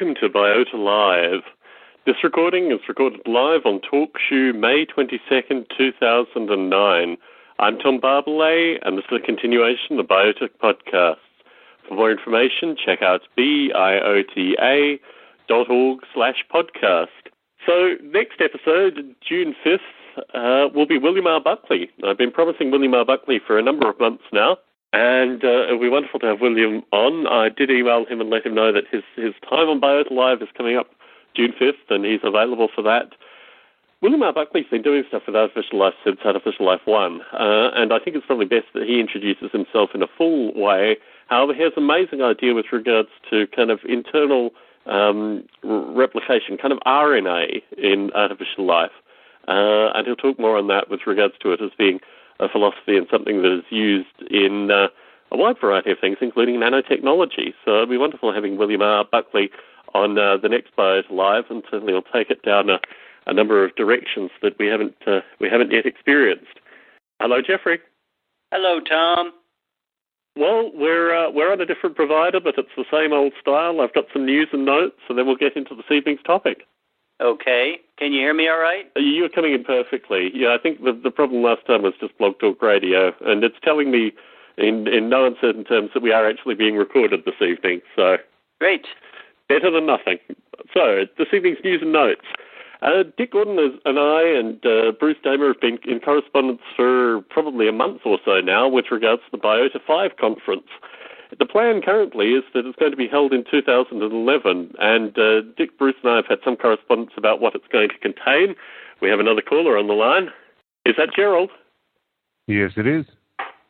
Welcome to Biota Live. This recording is recorded live on TalkShoe May 22nd, 2009. I'm Tom Barbalet, and this is a continuation of the Biota podcast. For more information, check out biota.org slash podcast. So, next episode, June 5th, uh, will be William R. Buckley. I've been promising William R. Buckley for a number of months now. And uh, it'll be wonderful to have William on. I did email him and let him know that his, his time on Biota Live is coming up June 5th, and he's available for that. William R. Buckley's been doing stuff with Artificial Life since Artificial Life 1, uh, and I think it's probably best that he introduces himself in a full way. However, he has an amazing idea with regards to kind of internal um, replication, kind of RNA in artificial life. Uh, and he'll talk more on that with regards to it as being a philosophy and something that is used in uh, a wide variety of things, including nanotechnology. So it'd be wonderful having William R. Buckley on uh, the next Biota Live, and certainly we'll take it down a, a number of directions that we haven't uh, we haven't yet experienced. Hello, Jeffrey. Hello, Tom. Well, we're uh, we're on a different provider, but it's the same old style. I've got some news and notes, and then we'll get into this evening's topic. Okay. Can you hear me all right? You're coming in perfectly. Yeah, I think the the problem last time was just Blog Talk Radio, and it's telling me in in no uncertain terms that we are actually being recorded this evening. So great. Better than nothing. So this evening's news and notes. Uh, Dick Gordon is, and I and uh, Bruce Damer have been in correspondence for probably a month or so now with regards to the Biota 5 conference. The plan currently is that it's going to be held in 2011, and uh, Dick, Bruce, and I have had some correspondence about what it's going to contain. We have another caller on the line. Is that Gerald? Yes, it is.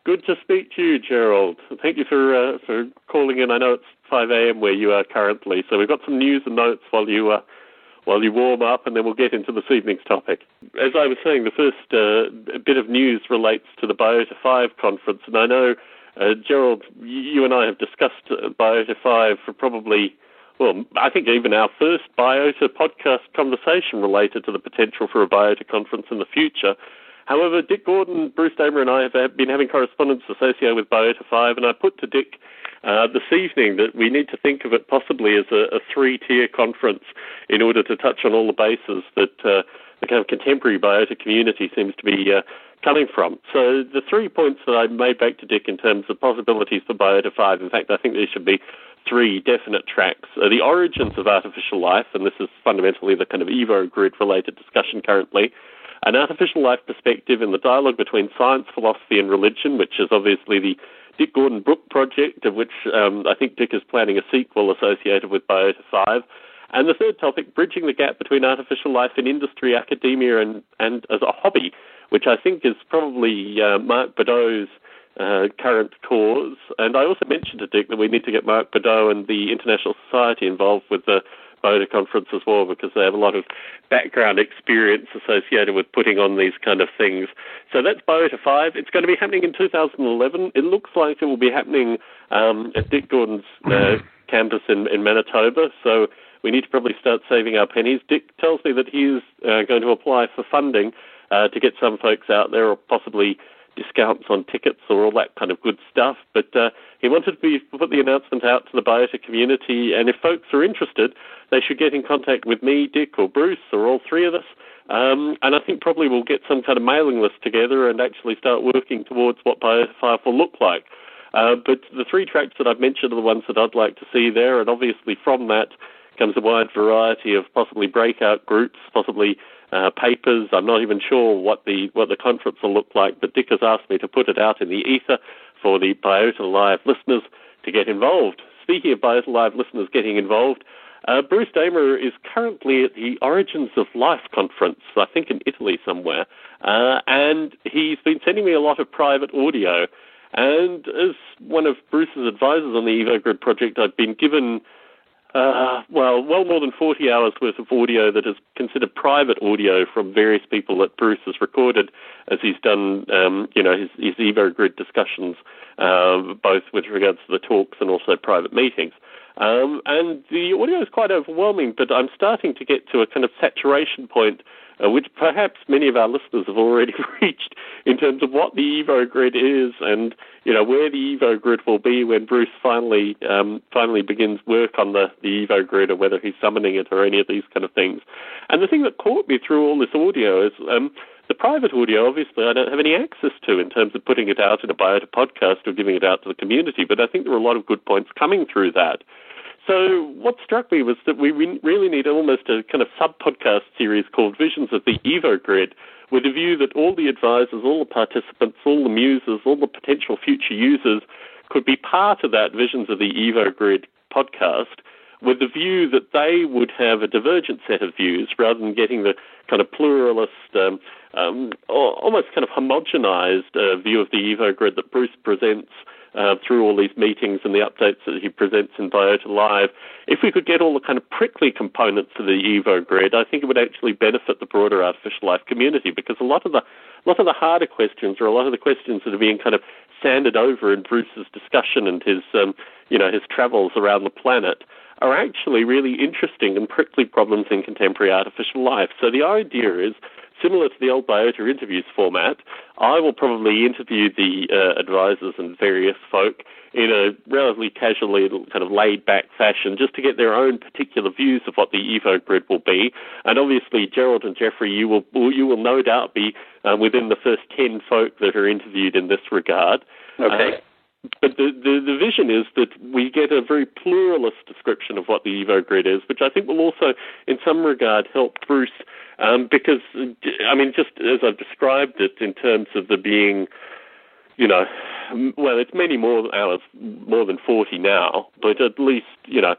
Good to speak to you, Gerald. Thank you for uh, for calling in. I know it's 5 a.m. where you are currently, so we've got some news and notes while you uh, while you warm up, and then we'll get into this evening's topic. As I was saying, the first uh, bit of news relates to the Biota 5 conference, and I know uh, Gerald, you and I have discussed uh, Biota 5 for probably, well, I think even our first Biota podcast conversation related to the potential for a Biota conference in the future. However, Dick Gordon, Bruce Damer, and I have been having correspondence associated with Biota 5, and I put to Dick uh, this evening that we need to think of it possibly as a, a three tier conference in order to touch on all the bases that uh, the kind of contemporary biota community seems to be uh, coming from. So the three points that I made back to Dick in terms of possibilities for Biota 5, in fact, I think there should be three definite tracks. Uh, the origins of artificial life, and this is fundamentally the kind of Evo grid related discussion currently. An artificial life perspective in the dialogue between science, philosophy, and religion, which is obviously the Dick Gordon Brook project, of which um, I think Dick is planning a sequel associated with Biota 5. And the third topic, bridging the gap between artificial life in industry, academia, and, and as a hobby, which I think is probably uh, Mark Bedau's uh, current cause. And I also mentioned to Dick that we need to get Mark Bedau and the International Society involved with the Biota conference as well because they have a lot of background experience associated with putting on these kind of things. So that's Biota 5. It's going to be happening in 2011. It looks like it will be happening um, at Dick Gordon's uh, campus in, in Manitoba. So we need to probably start saving our pennies. Dick tells me that he's uh, going to apply for funding uh, to get some folks out there, or possibly discounts on tickets or all that kind of good stuff. But uh, he wanted to be, put the announcement out to the biota community, and if folks are interested, they should get in contact with me, Dick, or Bruce, or all three of us. Um, and I think probably we'll get some kind of mailing list together and actually start working towards what 5 will look like. Uh, but the three tracks that I've mentioned are the ones that I'd like to see there, and obviously from that comes a wide variety of possibly breakout groups, possibly uh, papers. I'm not even sure what the what the conference will look like, but Dick has asked me to put it out in the ether for the Biota Live listeners to get involved. Speaking of Biota Live listeners getting involved, uh, Bruce Damer is currently at the Origins of Life conference, I think in Italy somewhere, uh, and he's been sending me a lot of private audio. And as one of Bruce's advisors on the EvoGrid project, I've been given uh, well, well more than 40 hours worth of audio that is considered private audio from various people that Bruce has recorded as he's done, um, you know, his, his Evo Grid discussions, uh, both with regards to the talks and also private meetings. Um, and the audio is quite overwhelming, but I'm starting to get to a kind of saturation point uh, which perhaps many of our listeners have already reached in terms of what the Evo Grid is and you know where the Evo Grid will be when Bruce finally um, finally begins work on the, the Evo Grid or whether he's summoning it or any of these kind of things. And the thing that caught me through all this audio is um, the private audio, obviously, I don't have any access to in terms of putting it out in a Biota podcast or giving it out to the community, but I think there are a lot of good points coming through that. So what struck me was that we really need almost a kind of sub-podcast series called Visions of the Evo Grid, with a view that all the advisors, all the participants, all the muses, all the potential future users could be part of that Visions of the Evo Grid podcast with the view that they would have a divergent set of views rather than getting the kind of pluralist, um, um, almost kind of homogenized uh, view of the Evo grid that Bruce presents uh, through all these meetings and the updates that he presents in Biota Live. If we could get all the kind of prickly components of the Evo grid, I think it would actually benefit the broader artificial life community because a lot of the a lot of the harder questions or a lot of the questions that are being kind of sanded over in Bruce's discussion and his um, you know his travels around the planet are actually really interesting and prickly problems in contemporary artificial life. So the idea is similar to the old Biota interviews format. I will probably interview the uh, advisors and various folk in a relatively casually, kind of laid back fashion, just to get their own particular views of what the Evo grid will be. And obviously, Gerald and Jeffrey, you will you will no doubt be um, within the first ten folk that are interviewed in this regard. Okay. Uh, but the, the, the, vision is that we get a very pluralist description of what the Evo grid is, which I think will also, in some regard, help Bruce um, because, I mean, just as I've described it in terms of the being, you know, well, it's many more hours, more than 40 now, but at least, you know,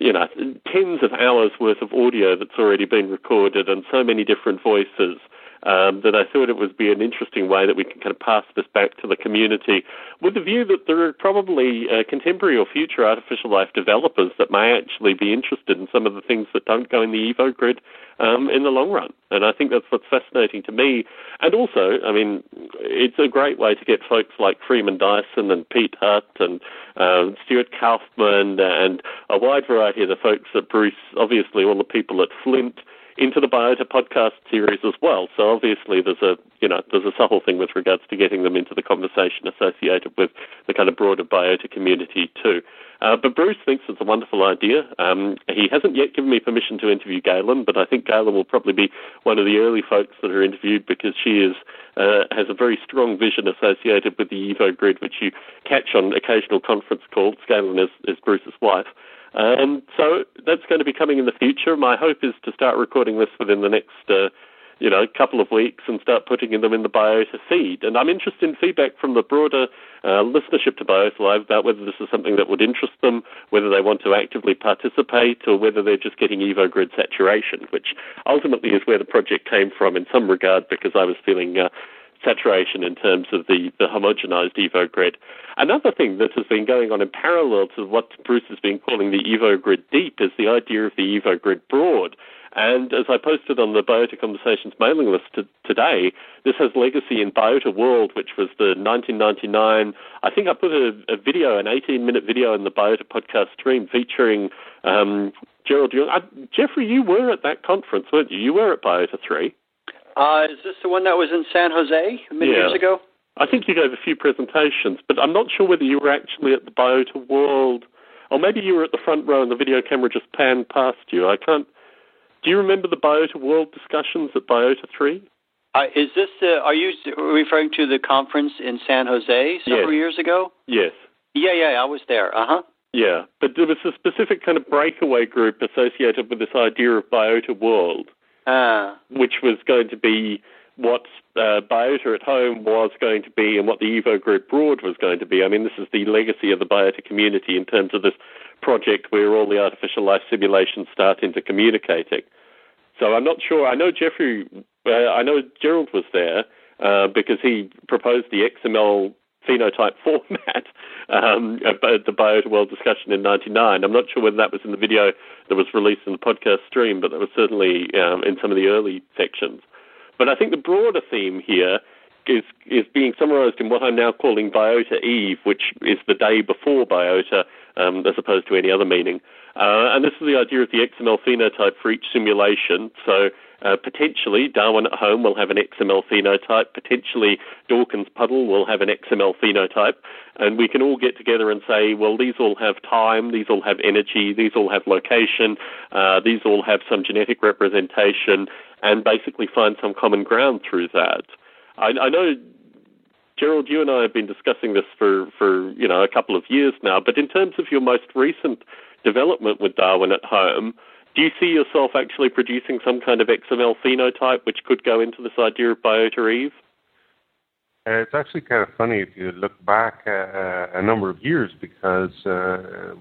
you know, tens of hours worth of audio that's already been recorded and so many different voices um, that I thought it would be an interesting way that we can kind of pass this back to the community with the view that there are probably uh, contemporary or future artificial life developers that may actually be interested in some of the things that don't go in the Evo grid um, in the long run. And I think that's what's fascinating to me. And also, I mean, it's a great way to get folks like Freeman Dyson and Piet Hut and uh, Stuart Kauffman and a wide variety of the folks at Bruce, obviously all the people at Flint, into the Biota podcast series as well. So obviously there's a you know there's a subtle thing with regards to getting them into the conversation associated with the kind of broader Biota community too. Uh, but Bruce thinks it's a wonderful idea. Um, he hasn't yet given me permission to interview Galen, but I think Galen will probably be one of the early folks that are interviewed because she is uh, has a very strong vision associated with the Evo grid, which you catch on occasional conference calls. Galen is, is Bruce's wife. Um, so that's going to be coming in the future. My hope is to start recording this within the next, uh, you know, couple of weeks and start putting them in the Biota feed. And I'm interested in feedback from the broader uh, listenership to Biota Live about whether this is something that would interest them, whether they want to actively participate, or whether they're just getting Evo grid saturation, which ultimately is where the project came from in some regard because I was feeling uh, saturation in terms of the, the homogenized Evo grid. Another thing that has been going on in parallel to what Bruce has been calling the Evo grid deep is the idea of the Evo grid broad. And as I posted on the Biota Conversations mailing list to, today, this has legacy in Biota World, which was the 1999. I think I put a, a video, an 18 minute video in the Biota podcast stream featuring um, Gerald Young. Uh, Jeffrey, you were at that conference, weren't you? You were at Biota 3. Uh, is this the one that was in San Jose many yeah. years ago? I think you gave a few presentations, but I'm not sure whether you were actually at the Biota World, or maybe you were at the front row and the video camera just panned past you. I can't. Do you remember the Biota World discussions at Biota Three? Uh, is this? the? are you referring to the conference in San Jose several yes. years ago? Yes. Yeah, yeah, I was there. Uh huh. Yeah, but there was a specific kind of breakaway group associated with this idea of Biota World which was going to be what uh, Biota at home was going to be and what the Evo Grid Broad was going to be. I mean, this is the legacy of the Biota community in terms of this project where all the artificial life simulations start intercommunicating. So I'm not sure. I know Jeffrey, uh, I know Gerald was there uh, because he proposed the XML phenotype format um, the Biota World discussion in '99. I'm not sure whether that was in the video that was released in the podcast stream, but that was certainly um, in some of the early sections. But I think the broader theme here is is being summarized in what I'm now calling Biota Eve, which is the day before Biota um, as opposed to any other meaning. Uh, and this is the idea of the XML phenotype for each simulation. So uh, potentially, Darwin at home will have an XML phenotype. Potentially, Dawkins Puddle will have an XML phenotype. And we can all get together and say, well, these all have time, these all have energy, these all have location, uh, these all have some genetic representation, and basically find some common ground through that. I, I know Gerald, you and I have been discussing this for, for you know a couple of years now. But in terms of your most recent development with Darwin at home, do you see yourself actually producing some kind of XML phenotype which could go into this idea of Biota Eve? Uh, it's actually kind of funny if you look back uh, a number of years because uh,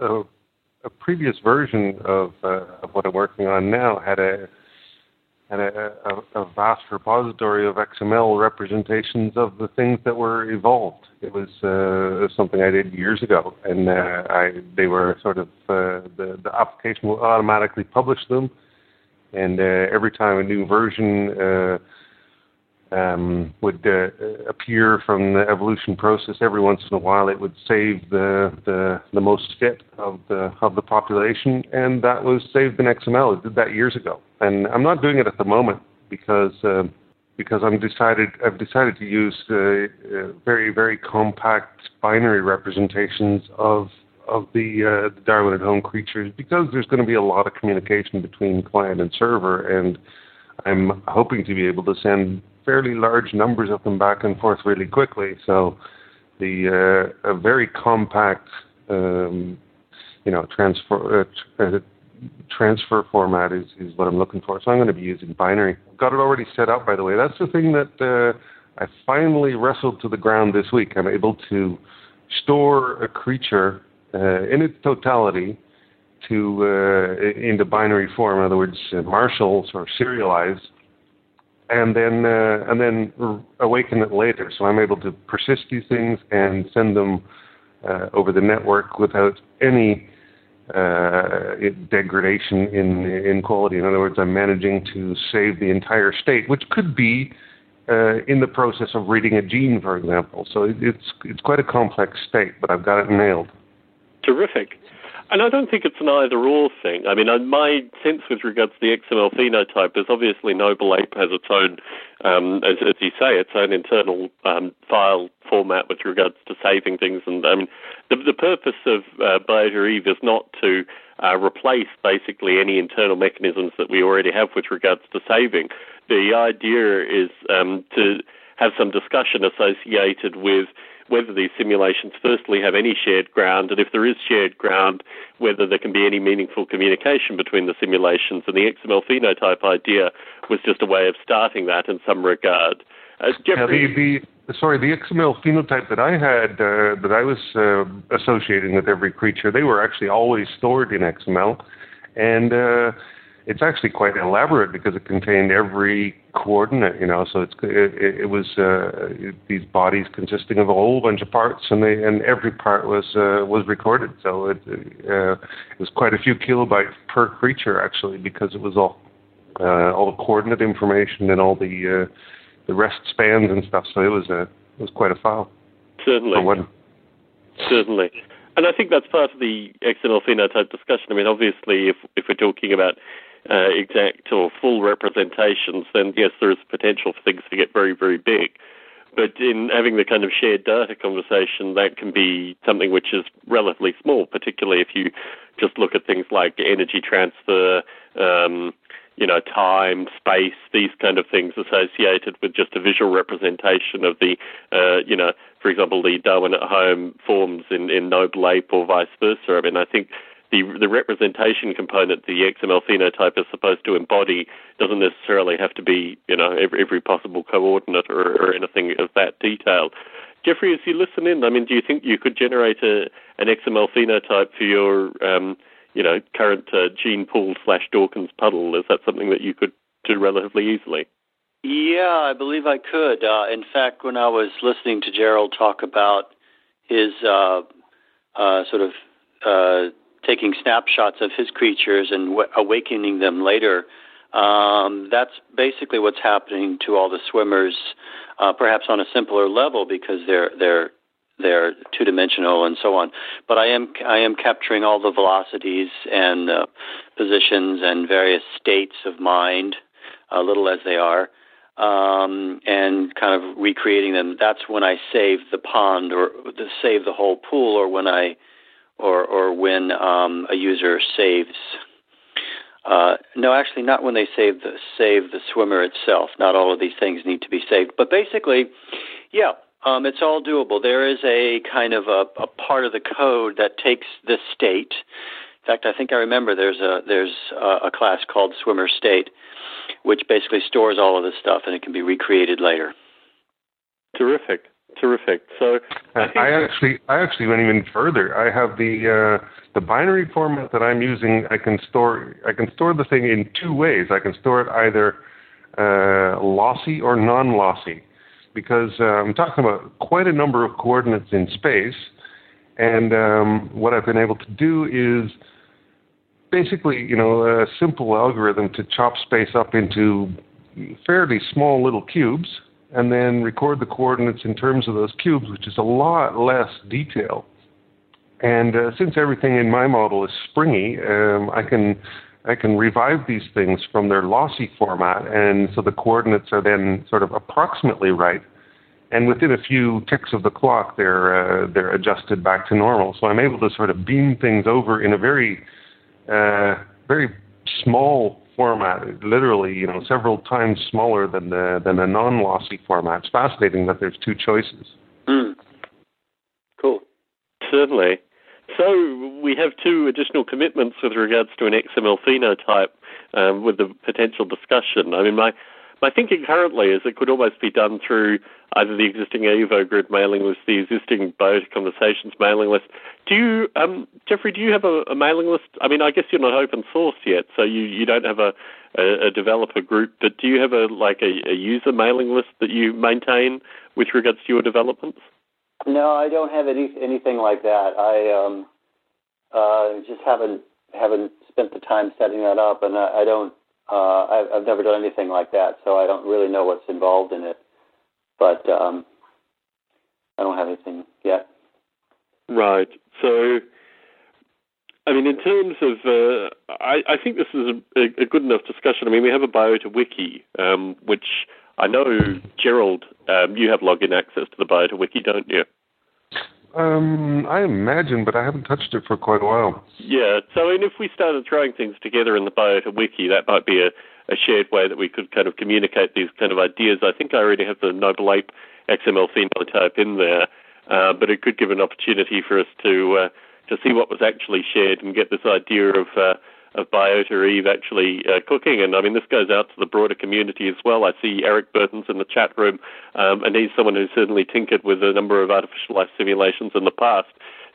a, a, previous version of, uh, of what I'm working on now had a and a, a, a, vast repository of XML representations of the things that were evolved. It was uh, something I did years ago, and uh, I they were sort of uh, the the application will automatically publish them, and uh, every time a new version uh, um, would uh, appear from the evolution process. Every once in a while, it would save the, the the most fit of the of the population, and that was saved in XML. It did that years ago, and I'm not doing it at the moment because uh, because I'm decided I've decided to use uh, uh, very very compact binary representations of of the, uh, the Darwin at home creatures because there's going to be a lot of communication between client and server, and I'm hoping to be able to send fairly large numbers of them back and forth really quickly. So the uh, a very compact, um, you know, transfer uh, uh, transfer format is, is what I'm looking for. So I'm going to be using binary. Got it already set up, by the way. That's the thing that uh, I finally wrestled to the ground this week. I'm able to store a creature uh, in its totality to uh, into binary form. In other words, uh, marshals or serialized and then uh, and then awaken it later. So I'm able to persist these things and send them uh, over the network without any uh, degradation in in quality. In other words, I'm managing to save the entire state, which could be uh, in the process of reading a gene, for example. So it's it's quite a complex state, but I've got it nailed. Terrific. And I don't think it's an either or thing. I mean, uh, my sense with regards to the XML phenotype is obviously Noble Ape has its own, um, as, as, you say, its own internal um, file format with regards to saving things. And I mean, the, the purpose of uh, Eve is not to uh, replace basically any internal mechanisms that we already have with regards to saving. The idea is um, to have some discussion associated with whether these simulations firstly have any shared ground, and if there is shared ground, whether there can be any meaningful communication between the simulations. And the XML phenotype idea was just a way of starting that in some regard. Uh, Jeffrey, yeah, the, the, sorry, the XML phenotype that I had, uh, that I was uh, associating with every creature, they were actually always stored in XML, and uh, it's actually quite elaborate because it contained every coordinate, you know. So it's it, it was uh, these bodies consisting of a whole bunch of parts, and they and every part was uh, was recorded. So it uh, it was quite a few kilobytes per creature actually because it was all uh, all the coordinate information and all the uh, the rest spans and stuff. So it was a it was quite a file. Certainly. Certainly. And I think that's part of the XML phenotype discussion. I mean, obviously, if if we're talking about uh, exact or full representations, then yes, there is potential for things to get very, very big. But in having the kind of shared data conversation, that can be something which is relatively small, particularly if you just look at things like energy transfer, um, you know, time, space, these kind of things associated with just a visual representation of the, uh, you know, for example, the Darwin at home forms in, in Noble Ape or vice versa. I mean, I think the the representation component the XML phenotype is supposed to embody doesn't necessarily have to be you know every, every possible coordinate or, or anything of that detail. Jeffrey, as you listen in, I mean, do you think you could generate a an XML phenotype for your um, you know current uh, gene pool slash Dawkins puddle? Is that something that you could do relatively easily? Yeah, I believe I could. Uh, in fact, when I was listening to Gerald talk about his uh, uh, sort of uh, taking snapshots of his creatures and w- awakening them later. Um, that's basically what's happening to all the swimmers, uh, perhaps on a simpler level because they're they're they're two dimensional and so on. But I am I am capturing all the velocities and uh, positions and various states of mind, uh, little as they are, um, and kind of recreating them. That's when I save the pond or the, save the whole pool, or when I or or when um, a user saves. Uh, no, actually, not when they save the save the swimmer itself. Not all of these things need to be saved, but basically, yeah, um, it's all doable. There is a kind of a, a part of the code that takes the state. In fact, I think I remember there's a there's a, a class called Swimmer State, which basically stores all of this stuff and it can be recreated later. Terrific, terrific. So I, I actually I actually went even further. I have the uh, the binary format that I'm using. I can store I can store the thing in two ways. I can store it either uh, lossy or non-lossy because uh, I'm talking about quite a number of coordinates in space. And um, what I've been able to do is basically, you know, a simple algorithm to chop space up into fairly small little cubes and then record the coordinates in terms of those cubes, which is a lot less detail. And uh, since everything in my model is springy, um, I can I can revive these things from their lossy format, and so the coordinates are then sort of approximately right. And within a few ticks of the clock, they're uh, they're adjusted back to normal. So I'm able to sort of beam things over in a very uh, very small format, literally, you know, several times smaller than the than a non-lossy format. It's fascinating that there's two choices. Mm. Cool. Certainly. So we have two additional commitments with regards to an XML phenotype um, with the potential discussion. I mean, my my thinking currently is it could almost be done through either the existing Evo EvoGrid mailing list, the existing Biota Conversations mailing list. Do you, um, Jeffrey, do you have a, a, mailing list? I mean, I guess you're not open source yet, so you, you don't have a, a, a developer group, but do you have a like a, a user mailing list that you maintain with regards to your developments? No, I don't have any anything like that. I um, uh, just haven't haven't spent the time setting that up, and I, I don't. Uh, I've, I've never done anything like that, so I don't really know what's involved in it. But um, I don't have anything yet. Right. So, I mean, in terms of, uh, I, I, think this is a, a, good enough discussion. I mean, we have a Biota wiki, um, which I know, Gerald, um, you have login access to the Biota wiki, don't you? Um, I imagine, but I haven't touched it for quite a while. Yeah, so and if we started throwing things together in the Biota wiki, that might be a, a shared way that we could kind of communicate these kind of ideas. I think I already have the Noble Ape XML phenotype in there, uh, but it could give an opportunity for us to uh, to see what was actually shared and get this idea of uh, of Biota Eve actually uh, cooking. And I mean, this goes out to the broader community as well. I see Eric Burton's in the chat room, um, and he's someone who's certainly tinkered with a number of artificial life simulations in the past.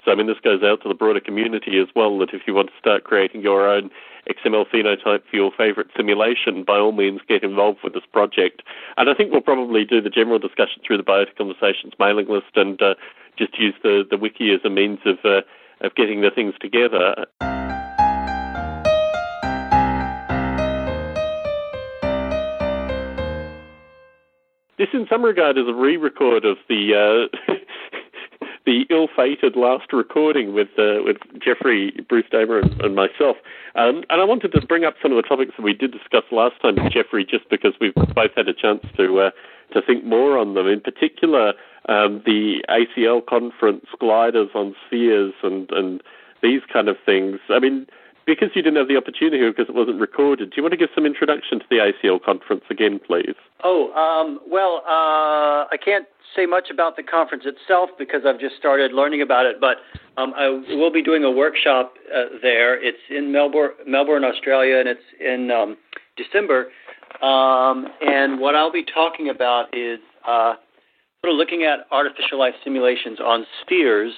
So, I mean, this goes out to the broader community as well. That if you want to start creating your own XML phenotype for your favorite simulation, by all means get involved with this project. And I think we'll probably do the general discussion through the Biota Conversations mailing list and uh, just use the, the wiki as a means of, uh, of getting the things together. This, in some regard, is a re-record of the uh, the ill-fated last recording with uh, with Jeffrey, Bruce Damer, and, and myself. Um, and I wanted to bring up some of the topics that we did discuss last time with Jeffrey, just because we've both had a chance to uh, to think more on them. In particular, um, the ACL conference gliders on spheres and and these kind of things. I mean, because you didn't have the opportunity because it wasn't recorded, do you want to give some introduction to the ACL conference again, please? Oh, um, well, uh, I can't say much about the conference itself because I've just started learning about it, but um, I will be doing a workshop uh, there. It's in Melbourne, Melbourne, Australia, and it's in um, December. Um, and what I'll be talking about is uh, sort of looking at artificial life simulations on spheres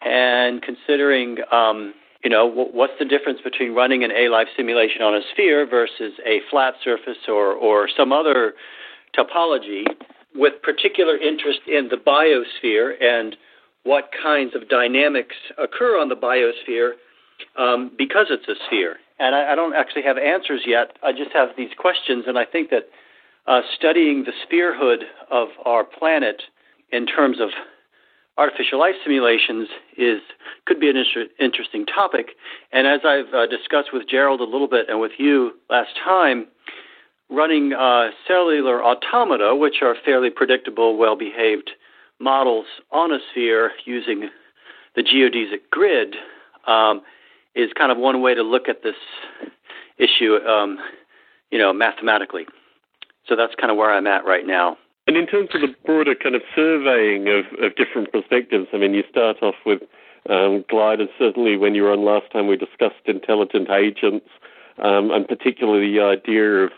and considering um, you know, what's the difference between running an A-life simulation on a sphere versus a flat surface or, or some other topology with particular interest in the biosphere and what kinds of dynamics occur on the biosphere um, because it's a sphere. And I, I, don't actually have answers yet. I just have these questions, and I think that uh, studying the spherehood of our planet in terms of artificial life simulations is could be an inter- interesting topic. And as I've uh, discussed with Gerald a little bit and with you last time, running uh, cellular automata, which are fairly predictable, well-behaved models on a sphere using the geodesic grid, um, is kind of one way to look at this issue, um, you know, mathematically. So that's kind of where I'm at right now. And in terms of the broader kind of surveying of, of different perspectives, I mean, you start off with um, gliders. Certainly, when you were on last time, we discussed intelligent agents, um, and particularly the idea of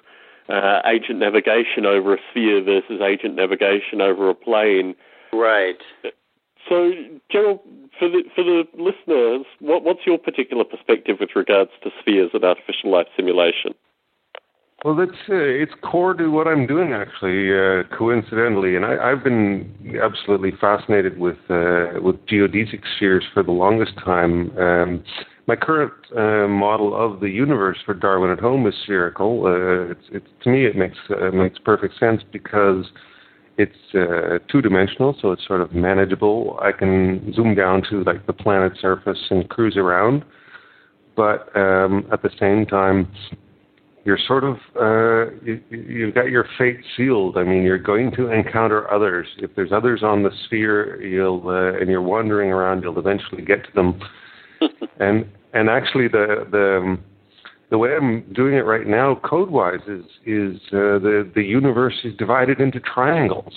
uh, agent navigation over a sphere versus agent navigation over a plane. Right. So, Gerald, for the for the listeners, what, what's your particular perspective with regards to spheres and artificial life simulation? Well, that's uh, it's core to what I'm doing actually, uh, coincidentally, and I, have been absolutely fascinated with uh, with geodesic spheres for the longest time. Um, my current uh, model of the universe for Darwin at Home is spherical. Uh, it's, it's, to me, it makes uh, makes perfect sense because it's two dimensional, so it's sort of manageable. I can zoom down to like the planet surface and cruise around, but um, at the same time you're sort of uh, you, you've got your fate sealed. I mean, you're going to encounter others. If there's others on the sphere, you'll uh, and you're wandering around, you'll eventually get to them. and and actually, the the the way I'm doing it right now, code-wise, is is uh, the the universe is divided into triangles,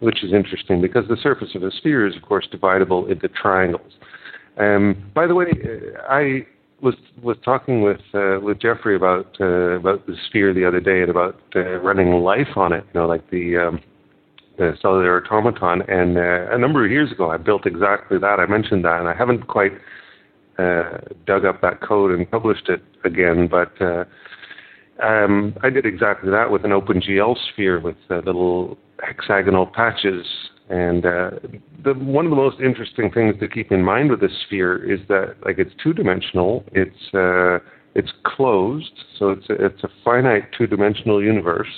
which is interesting because the surface of a sphere is, of course, dividable into triangles. Um, by the way, I was was talking with uh, with Jeffrey about uh, about the sphere the other day and about uh, running life on it. You know, like the um, the cellular automaton. And uh, a number of years ago, I built exactly that. I mentioned that, and I haven't quite uh, dug up that code and published it again, but. Uh, um, I did exactly that with an OpenGL sphere with uh, little hexagonal patches and uh, the, one of the most interesting things to keep in mind with this sphere is that like it's two dimensional. It's uh, it's closed, so it's a, it's a finite two dimensional universe.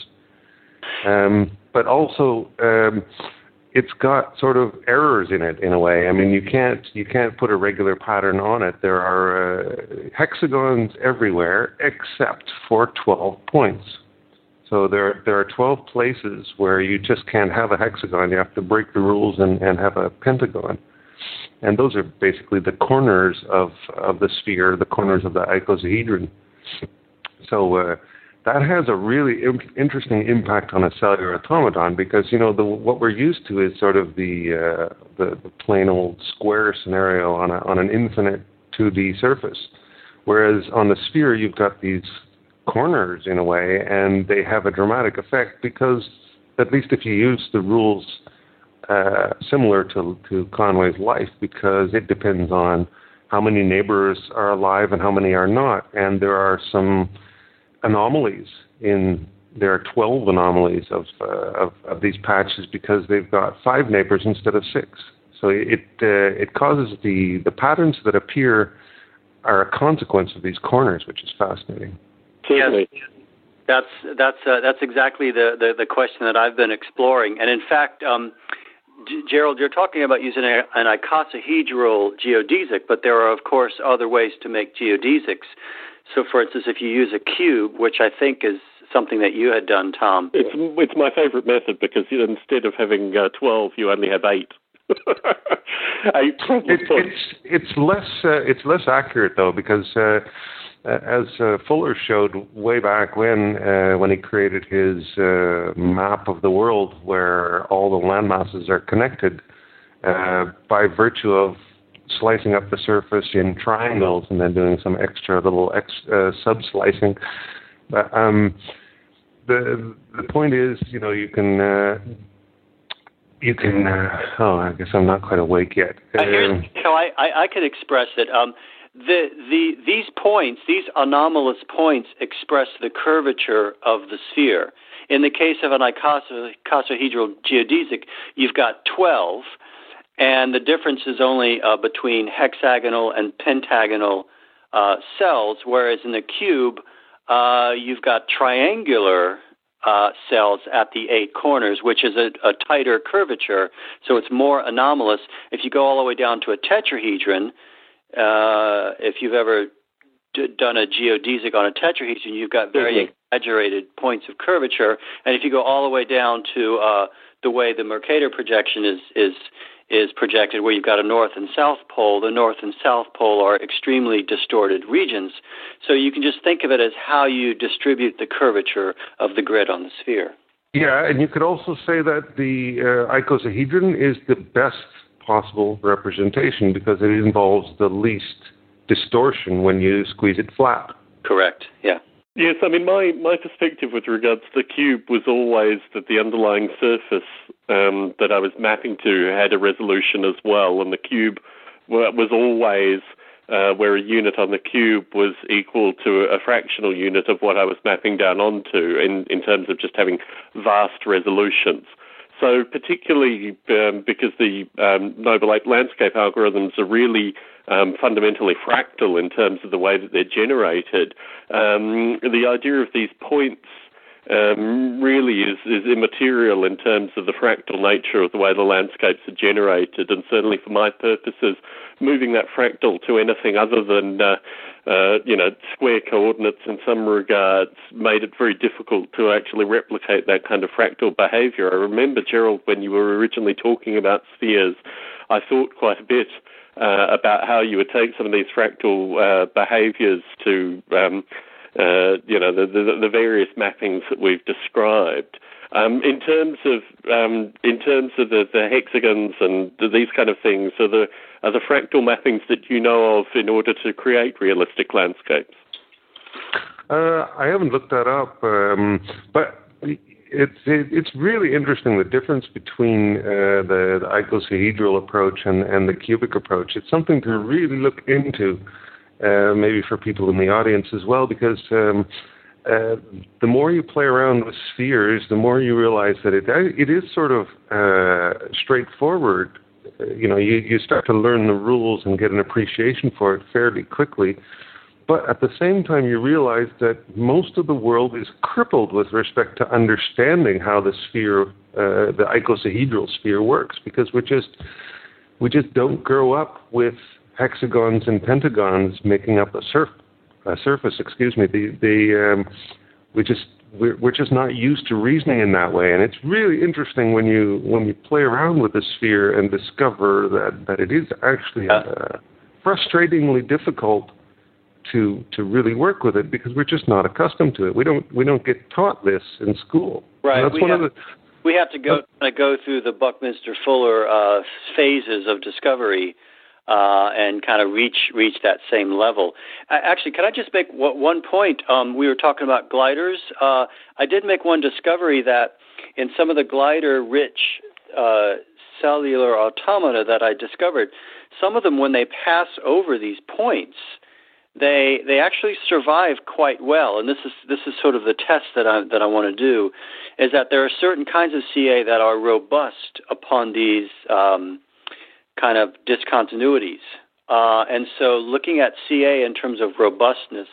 Um, but also um, it's got sort of errors in it in a way. I mean, you can't you can't put a regular pattern on it. There are uh, hexagons everywhere except for 12 points. So there there are 12 places where you just can't have a hexagon. You have to break the rules and, and have a pentagon. And those are basically the corners of, of the sphere, the corners of the icosahedron. So uh, that has a really interesting impact on a cellular automaton because you know the, what we're used to is sort of the, uh, the the plain old square scenario on a, on an infinite 2D surface, whereas on the sphere you've got these corners in a way, and they have a dramatic effect because, at least if you use the rules uh, similar to, to Conway's life, because it depends on how many neighbors are alive and how many are not. And there are some anomalies in there are 12 anomalies of, uh, of, of these patches because they've got five neighbors instead of six. So it uh, it causes the the patterns that appear are a consequence of these corners, which is fascinating. Certainly. Yes. That's that's uh, that's exactly the, the, the question that I've been exploring, and in fact, um, G- Gerald, you're talking about using a, an icosahedral geodesic, but there are of course other ways to make geodesics. So, for instance, if you use a cube, which I think is something that you had done, Tom. It's it's my favorite method because instead of having uh, twelve, you only have eight. eight it, it's it's less uh, it's less accurate though because. Uh, uh, as uh, Fuller showed way back when, uh, when he created his uh, map of the world, where all the landmasses are connected uh, by virtue of slicing up the surface in triangles and then doing some extra little ex- uh, sub-slicing. But um, the the point is, you know, you can you can. oh, I guess I'm not quite awake yet. Uh, um, so I, I, I can express it. Um, the, the, these points, these anomalous points, express the curvature of the sphere. In the case of an icosahedral geodesic, you've got 12, and the difference is only uh, between hexagonal and pentagonal uh, cells, whereas in the cube, uh, you've got triangular uh, cells at the eight corners, which is a, a tighter curvature, so it's more anomalous. If you go all the way down to a tetrahedron, uh, if you've ever d- done a geodesic on a tetrahedron, you've got very mm-hmm. exaggerated points of curvature. And if you go all the way down to uh, the way the Mercator projection is is is projected, where you've got a north and south pole, the north and south pole are extremely distorted regions. So you can just think of it as how you distribute the curvature of the grid on the sphere. Yeah, and you could also say that the uh, icosahedron is the best possible representation because it involves the least distortion when you squeeze it flat. Correct. Yeah. Yes, I mean my my perspective with regards to the cube was always that the underlying surface um, that I was mapping to had a resolution as well, and the cube was always uh, where a unit on the cube was equal to a fractional unit of what I was mapping down onto in in terms of just having vast resolutions. So particularly um, because the um, Noble Ape landscape algorithms are really um, fundamentally fractal in terms of the way that they're generated, um, the idea of these points um, really is, is immaterial in terms of the fractal nature of the way the landscapes are generated. And certainly for my purposes, moving that fractal to anything other than uh, uh, you know square coordinates in some regards made it very difficult to actually replicate that kind of fractal behavior. I remember Gerald when you were originally talking about spheres, I thought quite a bit. Uh, about how you would take some of these fractal uh, behaviors to um, uh, you know, the, the, the, various mappings that we've described. Um, in terms of um, in terms of the, the hexagons and the, these kind of things, are the are the fractal mappings that you know of in order to create realistic landscapes? Uh, I haven't looked that up, um, but it's it, it's really interesting the difference between uh, the, the icosahedral approach and, and the cubic approach. It's something to really look into uh, maybe for people in the audience as well, because um, uh, the more you play around with spheres, the more you realize that it it is sort of uh, straightforward. Uh, you know, you, you start to learn the rules and get an appreciation for it fairly quickly. But at the same time, you realize that most of the world is crippled with respect to understanding how the sphere, uh, the icosahedral sphere, works, because we just we just don't grow up with hexagons and pentagons making up a, surf, a surface. Excuse me. The the um, we just we're, we're just not used to reasoning in that way, and it's really interesting when you when you play around with the sphere and discover that that it is actually uh, frustratingly difficult to to really work with it because we're just not accustomed to it. We don't we don't get taught this in school. Right. that's we one have, of the we have to go uh, go through the Buckminster Fuller uh, phases of discovery uh, and kind of reach reach that same level. Actually, can I just make one point? Um, we were talking about gliders. Uh, I did make one discovery that in some of the glider-rich uh, cellular automata that I discovered, some of them, when they pass over these points, they they actually survive quite well. And this is this is sort of the test that I that I want to do, is that there are certain kinds of CA that are robust upon these. Um, kind of discontinuities. Uh, and so looking at CA in terms of robustness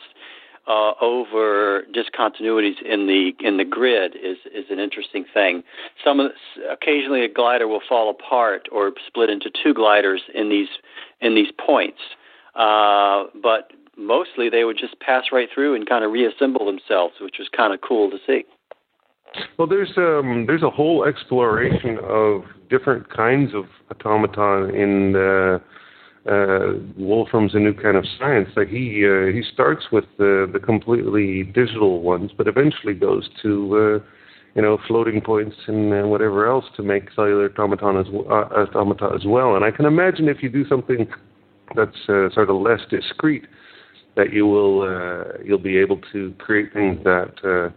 uh, over discontinuities in the in the grid is is an interesting thing. Some of occasionally a glider will fall apart or split into two gliders in these in these points, uh, but mostly they would just pass right through and kind of reassemble themselves, which was kind of cool to see. Well, there's um, there's a whole exploration of different kinds of automaton in the, uh, Wolfram's A New Kind of Science. Like he uh, he starts with the the completely digital ones, but eventually goes to uh, you know floating points and uh, whatever else to make cellular automaton as uh, automata as well. And I can imagine if you do something that's uh, sort of less discrete, that you will you'll be able to create things that uh,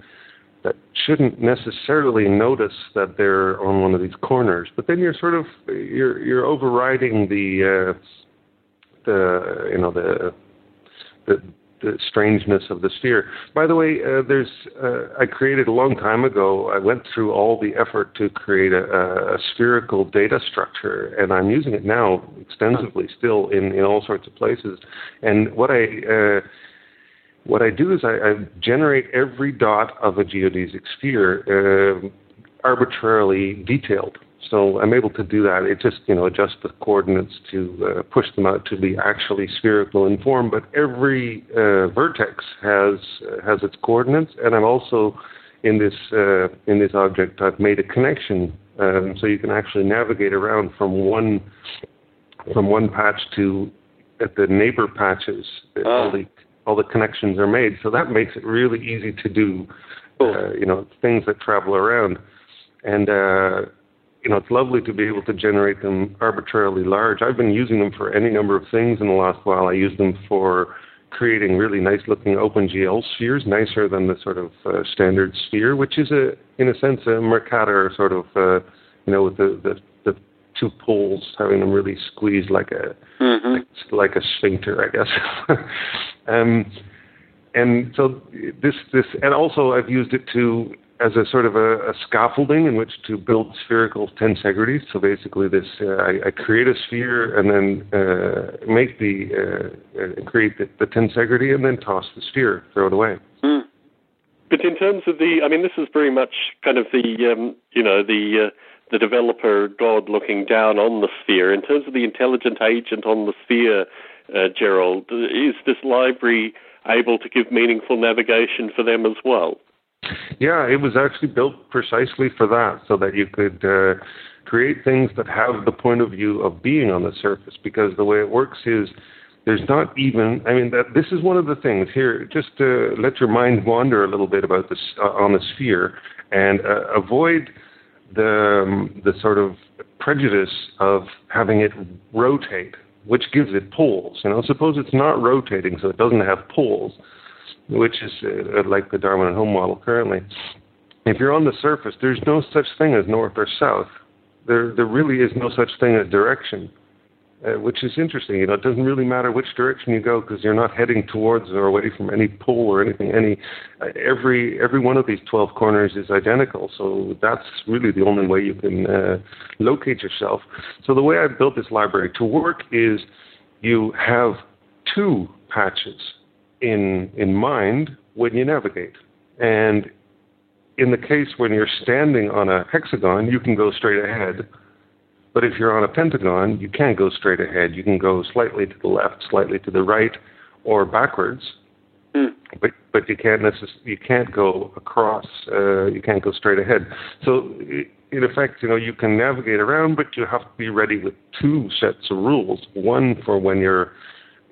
that shouldn't necessarily notice that they're on one of these corners. But then you're sort of you're you're overriding the uh, the you know the the the strangeness of the sphere. By the way, uh, there's uh, I created a long time ago. I went through all the effort to create a, a, spherical data structure, and I'm using it now extensively, still in in all sorts of places. And what I uh, what I do is I, I generate every dot of a geodesic sphere uh, arbitrarily detailed. So I'm able to do that. It just you know adjusts the coordinates to uh, push them out to be actually spherical in form. But every uh, vertex has uh, has its coordinates, and I'm also in this uh, in this object I've made a connection, um, so you can actually navigate around from one from one patch to at the neighbor patches. All the all the connections are made, so that makes it really easy to do. Uh, you know things that travel around, and uh, you know, it's lovely to be able to generate them arbitrarily large. I've been using them for any number of things in the last while. I use them for creating really nice looking OpenGL spheres, nicer than the sort of uh, standard sphere, which is a, in a sense, a Mercator sort of, uh, you know, with the, the, the two poles having them really squeezed like a, mm-hmm. like, like a sphincter, I guess. um, and so this, this, and also I've used it to as a sort of a, a, scaffolding in which to build spherical tensegrities. So basically, this uh, I, I, create a sphere and then uh, make the uh, uh create the, the, tensegrity and then toss the sphere, throw it away. Mm. But in terms of the, I mean, this is very much kind of the um, you know the uh, the developer god looking down on the sphere. In terms of the intelligent agent on the sphere, uh, Gerald, is this library able to give meaningful navigation for them as well? Yeah, it was actually built precisely for that, so that you could uh, create things that have the point of view of being on the surface. Because the way it works is there's not even. I mean, that this is one of the things here. Just to let your mind wander a little bit about this uh, on the sphere and uh, avoid the um, the sort of prejudice of having it rotate, which gives it poles. You know, suppose it's not rotating, so it doesn't have poles which is uh, like the Darwin at home model currently. If you're on the surface, there's no such thing as north or south. There, there really is no such thing as direction, uh, which is interesting. You know, it doesn't really matter which direction you go because you're not heading towards or away from any pole or anything. Any, uh, every every one of these 12 corners is identical. So that's really the only way you can uh, locate yourself. So the way I built this library to work is you have two patches in in mind when you navigate. And in the case when you're standing on a hexagon, you can go straight ahead. But if you're on a pentagon, you can't go straight ahead. You can go slightly to the left, slightly to the right, or backwards. Mm. But but you can't necess- you can't go across. Uh, you can't go straight ahead. So in effect, you know, you can navigate around, but you have to be ready with two sets of rules. One for when you're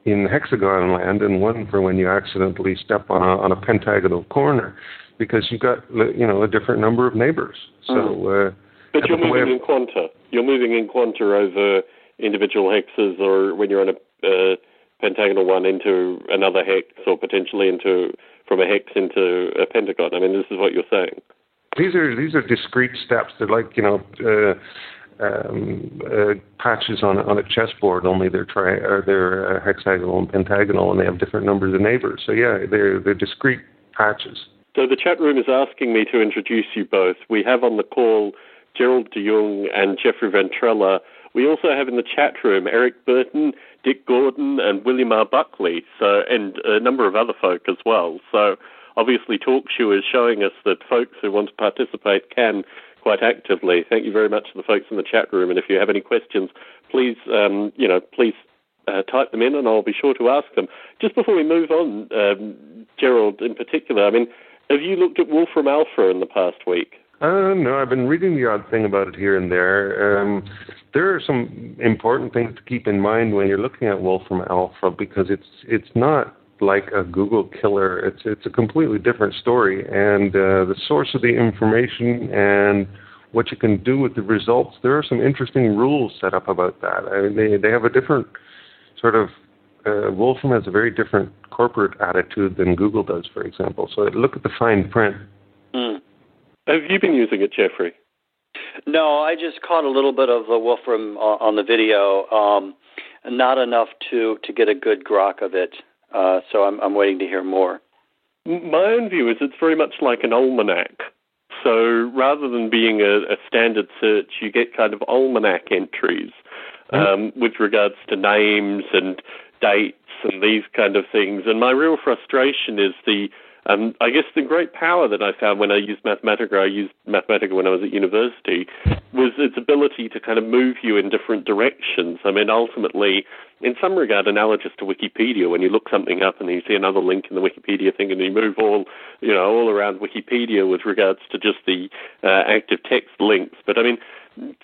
in hexagon land and one for when you accidentally step on a, on a pentagonal corner because you've got you know a different number of neighbors. So, mm. uh, but you're moving in quanta. You're moving in quanta over individual hexes, or when you're on a uh, pentagonal one into another hex, or potentially into from a hex into a pentagon. I mean, this is what you're saying. These are these are discrete steps. They're like you know. Uh, um, uh, patches on on a chessboard. Only they're tri- or they're uh, hexagonal and pentagonal, and they have different numbers of neighbors. So yeah, they're they're discrete patches. So the chat room is asking me to introduce you both. We have on the call Gerald de Jong and Jeffrey Ventrella. We also have in the chat room Eric Burton, Dick Gordon, and William R. Buckley. So and a number of other folk as well. So obviously TalkShoe is showing us that folks who want to participate can quite actively. Thank you very much to the folks in the chat room. And if you have any questions, please, um, you know, please uh, type them in, and I'll be sure to ask them. Just before we move on, um, Gerald, in particular, I mean, have you looked at Wolfram Alpha in the past week? Uh, no, I've been reading the odd thing about it here and there. Um, there are some important things to keep in mind when you're looking at Wolfram Alpha because it's it's not like a Google killer. It's it's a completely different story, and uh, the source of the information and what you can do with the results. There are some interesting rules set up about that. I mean, they they have a different sort of. Uh, Wolfram has a very different corporate attitude than Google does, for example. So look at the fine print. Have you been using it, Jeffrey? No, I just caught a little bit of the Wolfram on the video. Um, not enough to to get a good grok of it. Uh, so I'm, I'm waiting to hear more. My own view is it's very much like an almanac. So rather than being a, a standard search, you get kind of almanac entries mm-hmm. um, with regards to names and dates and these kind of things. And my real frustration is the um, I guess the great power that I found when I used Mathematica, I used Mathematica when I was at university, was its ability to kind of move you in different directions. I mean, ultimately, in some regard, analogous to Wikipedia, when you look something up and you see another link in the Wikipedia thing, and you move all, you know, all around Wikipedia with regards to just the uh, active text links. But I mean,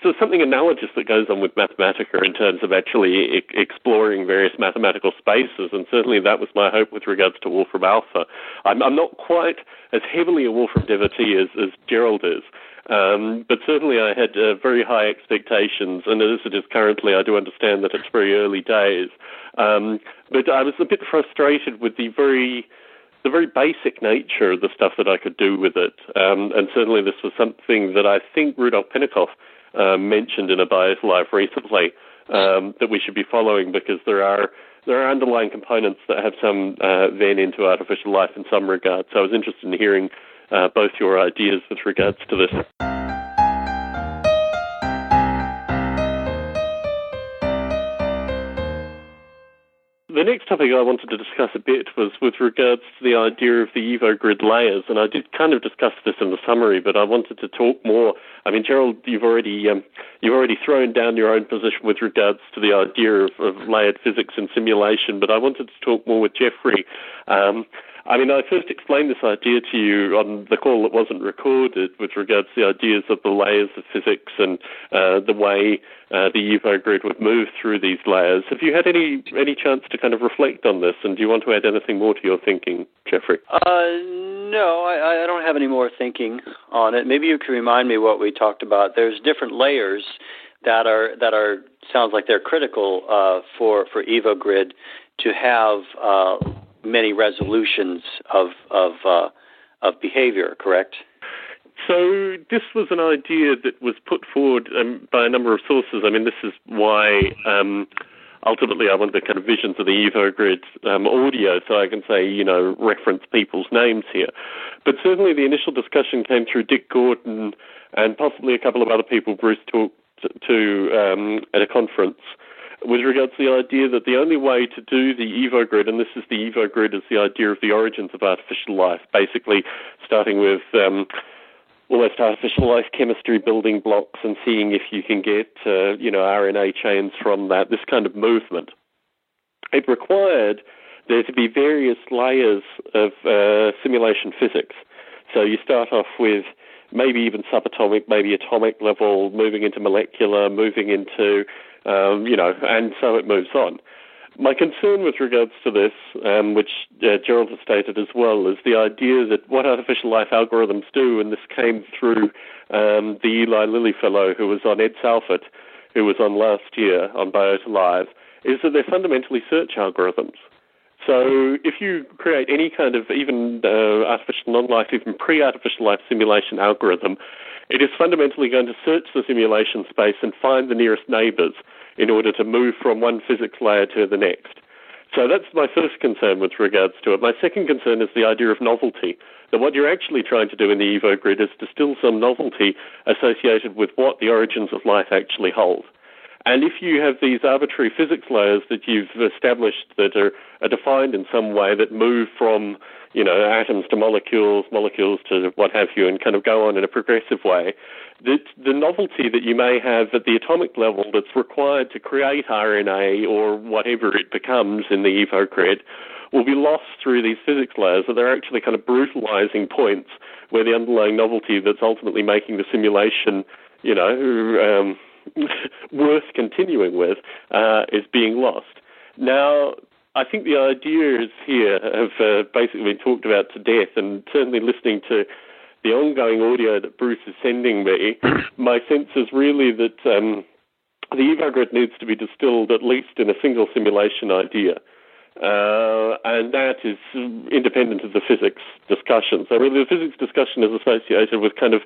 so something analogous that goes on with Mathematica in terms of actually exploring various mathematical spaces, and certainly that was my hope with regards to Wolfram Alpha. I'm, I'm not quite as heavily a Wolfram devotee as, as Gerald is, um, but certainly I had uh, very high expectations, and as it is currently, I do understand that it's very early days. Um, but I was a bit frustrated with the very the very basic nature of the stuff that I could do with it. Um, and certainly this was something that I think Rudolf Pennekoff uh, mentioned in a Biota Live recently um, that we should be following because there are there are underlying components that have some uh, vein into artificial life in some regard. So I was interested in hearing uh, both your ideas with regards to this. The next topic I wanted to discuss a bit was with regards to the idea of the EvoGrid layers, and I did kind of discuss this in the summary, but I wanted to talk more. I mean, Gerald, you've already um, you've already thrown down your own position with regards to the idea of, of layered physics and simulation, but I wanted to talk more with Jeffrey. Um, I mean, I first explained this idea to you on the call that wasn't recorded with regards to the ideas of the layers of physics and uh, the way uh, the Evo grid would move through these layers. Have you had any any chance to kind of reflect on this, and do you want to add anything more to your thinking, Jeffrey? Uh, no, I, I don't have any more thinking on it. Maybe you can remind me what we talked about. There's different layers that are that are sounds like they're critical uh, for for EvoGrid to have uh, many resolutions of of uh, of behavior. Correct. So this was an idea that was put forward um, by a number of sources. I mean, this is why um, ultimately I want the kind of visions of the EvoGrid um, audio, so I can say, you know, reference people's names here. But certainly the initial discussion came through Dick Gordon and possibly a couple of other people Bruce talked to um, at a conference with regards to the idea that the only way to do the Evo grid, and this is the Evo grid, is the idea of the origins of artificial life, basically starting with um, almost artificial life chemistry building blocks and seeing if you can get, uh, you know, RNA chains from that, this kind of movement. It required there to be various layers of uh, simulation physics. So you start off with maybe even subatomic, maybe atomic level, moving into molecular, moving into um, you know, and so it moves on. My concern with regards to this, um, which uh, Gerald has stated as well, is the idea that what artificial life algorithms do, and this came through um, the Eli Lilly fellow who was on Ed Salford, who was on last year on Biota Live, is that they're fundamentally search algorithms. So if you create any kind of even uh, artificial non-life, even pre-artificial life simulation algorithm, it is fundamentally going to search the simulation space and find the nearest neighbors in order to move from one physics layer to the next. So that's my first concern with regards to it. My second concern is the idea of novelty. That what you're actually trying to do in the Evo grid is distill some novelty associated with what the origins of life actually hold. And if you have these arbitrary physics layers that you've established that are, are, defined in some way that move from, you know, atoms to molecules, molecules to what have you, and kind of go on in a progressive way, the, the novelty that you may have at the atomic level that's required to create RNA or whatever it becomes in the Evo will be lost through these physics layers, that they're actually kind of brutalizing points where the underlying novelty that's ultimately making the simulation, you know, um, worth continuing with uh, is being lost. Now, I think the ideas here have uh, basically been talked about to death, and certainly listening to the ongoing audio that Bruce is sending me, my sense is really that um, the EvoGrid needs to be distilled at least in a single simulation idea. Uh, and that is independent of the physics discussion. So really the physics discussion is associated with kind of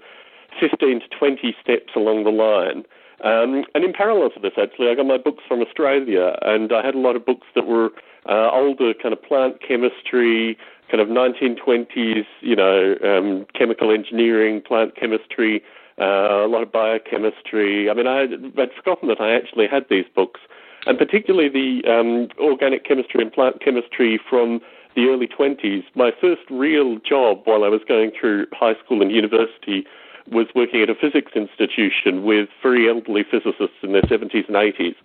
15 to 20 steps along the line. Um, and in parallel to this, actually, I got my books from Australia, and I had a lot of books that were uh, older, kind of plant chemistry, kind of 1920s, you know, um, chemical engineering, plant chemistry, uh, a lot of biochemistry. I mean, I had, I'd forgotten that I actually had these books. and particularly the um, organic chemistry and plant chemistry from the early 20s. My first real job while I was going through high school and university was working at a physics institution with very elderly physicists in their 70s and 80s.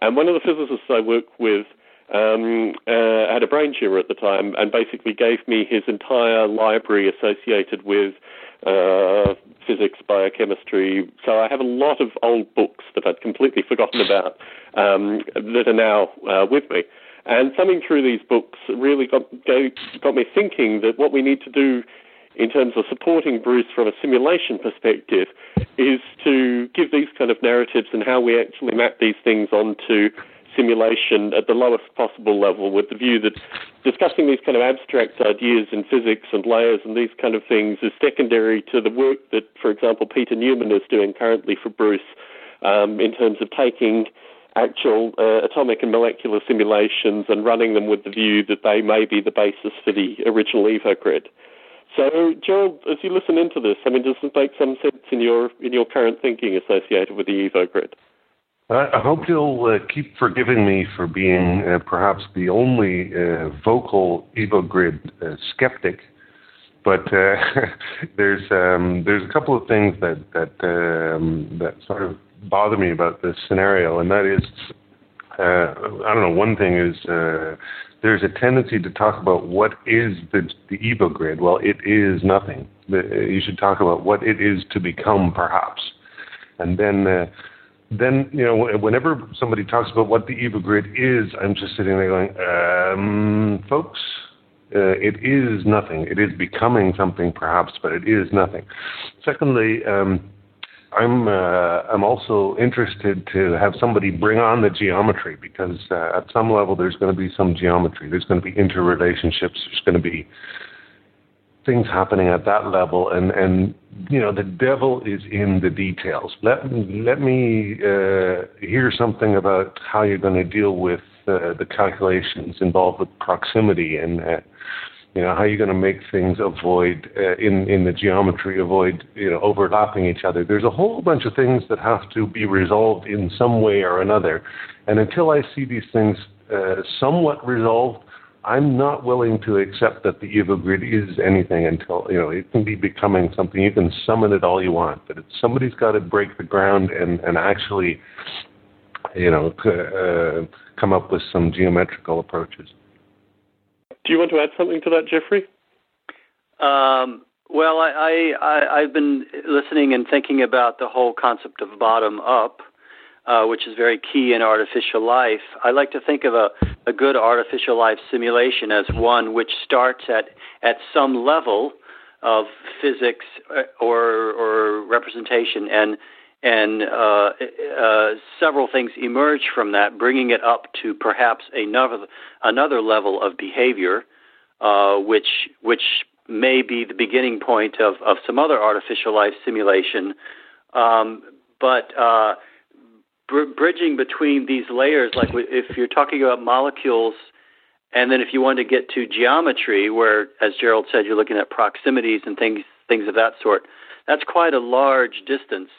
And one of the physicists I worked with um, uh, had a brain tumor at the time and basically gave me his entire library associated with uh, physics, biochemistry. So I have a lot of old books that I'd completely forgotten about um, that are now uh, with me. And thumbing through these books really got, got me thinking that what we need to do in terms of supporting Bruce from a simulation perspective is to give these kind of narratives and how we actually map these things onto simulation at the lowest possible level with the view that discussing these kind of abstract ideas in physics and layers and these kind of things is secondary to the work that, for example, Peter Newman is doing currently for Bruce um, in terms of taking actual uh, atomic and molecular simulations and running them with the view that they may be the basis for the original EvoGrid. So, Gerald, as you listen into this, I mean, does it make some sense in your in your current thinking associated with the EvoGrid? I hope you'll uh, keep forgiving me for being uh, perhaps the only uh, vocal EvoGrid uh, skeptic, but uh, there's um, there's a couple of things that that um, that sort of bother me about this scenario, and that is, uh, I don't know. One thing is there's a tendency to talk about what is the the EvoGrid. Well, it is nothing. You should talk about what it is to become, perhaps, and then then you know whenever somebody talks about what the EvoGrid is, I'm just sitting there going, um, folks, uh, it is nothing. It is becoming something perhaps, but it is nothing. Secondly, um, I'm uh, I'm also interested to have somebody bring on the geometry because uh, at some level there's going to be some geometry. There's going to be interrelationships. There's going to be things happening at that level, and and you know the devil is in the details. Let let me uh, hear something about how you're going to deal with uh, the calculations involved with proximity and. You know how are you're going to make things avoid uh, in in the geometry avoid you know overlapping each other there's a whole bunch of things that have to be resolved in some way or another and until i see these things uh, somewhat resolved I'm not willing to accept that the EvoGrid is anything until you know it can be becoming something. You can summon it all you want, but it's, somebody's got to break the ground and and actually, you know, uh, come up with some geometrical approaches. Do you want to add something to that, Jeffrey? Um, well, I, I, I've been listening and thinking about the whole concept of bottom up, uh, which is very key in artificial life. I like to think of a, a good artificial life simulation as one which starts at, at some level of physics uh, or, or representation and and uh, uh, several things emerge from that, bringing it up to perhaps another another level of behavior, uh, which which may be the beginning point of, of some other artificial life simulation. Um, but uh, br- bridging between these layers, like if you're talking about molecules, and then if you want to get to geometry, where, as Gerald said, you're looking at proximities and things things of that sort, that's quite a large distance.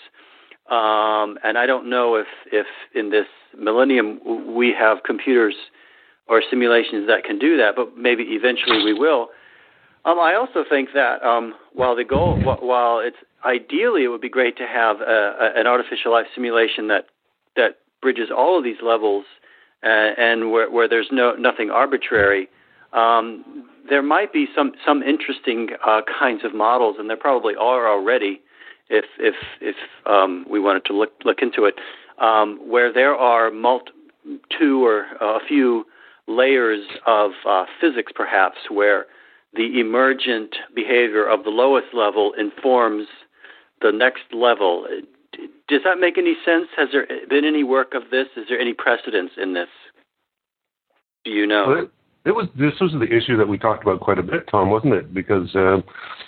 Um, and I don't know if if in this millennium we have computers or simulations that can do that, but maybe eventually we will. Um, I also think that um, while the goal, while it's ideally it would be great to have a, a, an artificial life simulation that that bridges all of these levels uh, and where, where there's no nothing arbitrary. Um, there might be some some interesting uh, kinds of models, and there probably are already, if if if um, we wanted to look look into it, um, where there are two or a few layers of uh, physics, perhaps, where the emergent behavior of the lowest level informs the next level does that make any sense? Has there been any work of this? Is there any precedence in this? Do you know? It, was this was the issue that we talked about quite a bit, Tom, wasn't it? Because uh,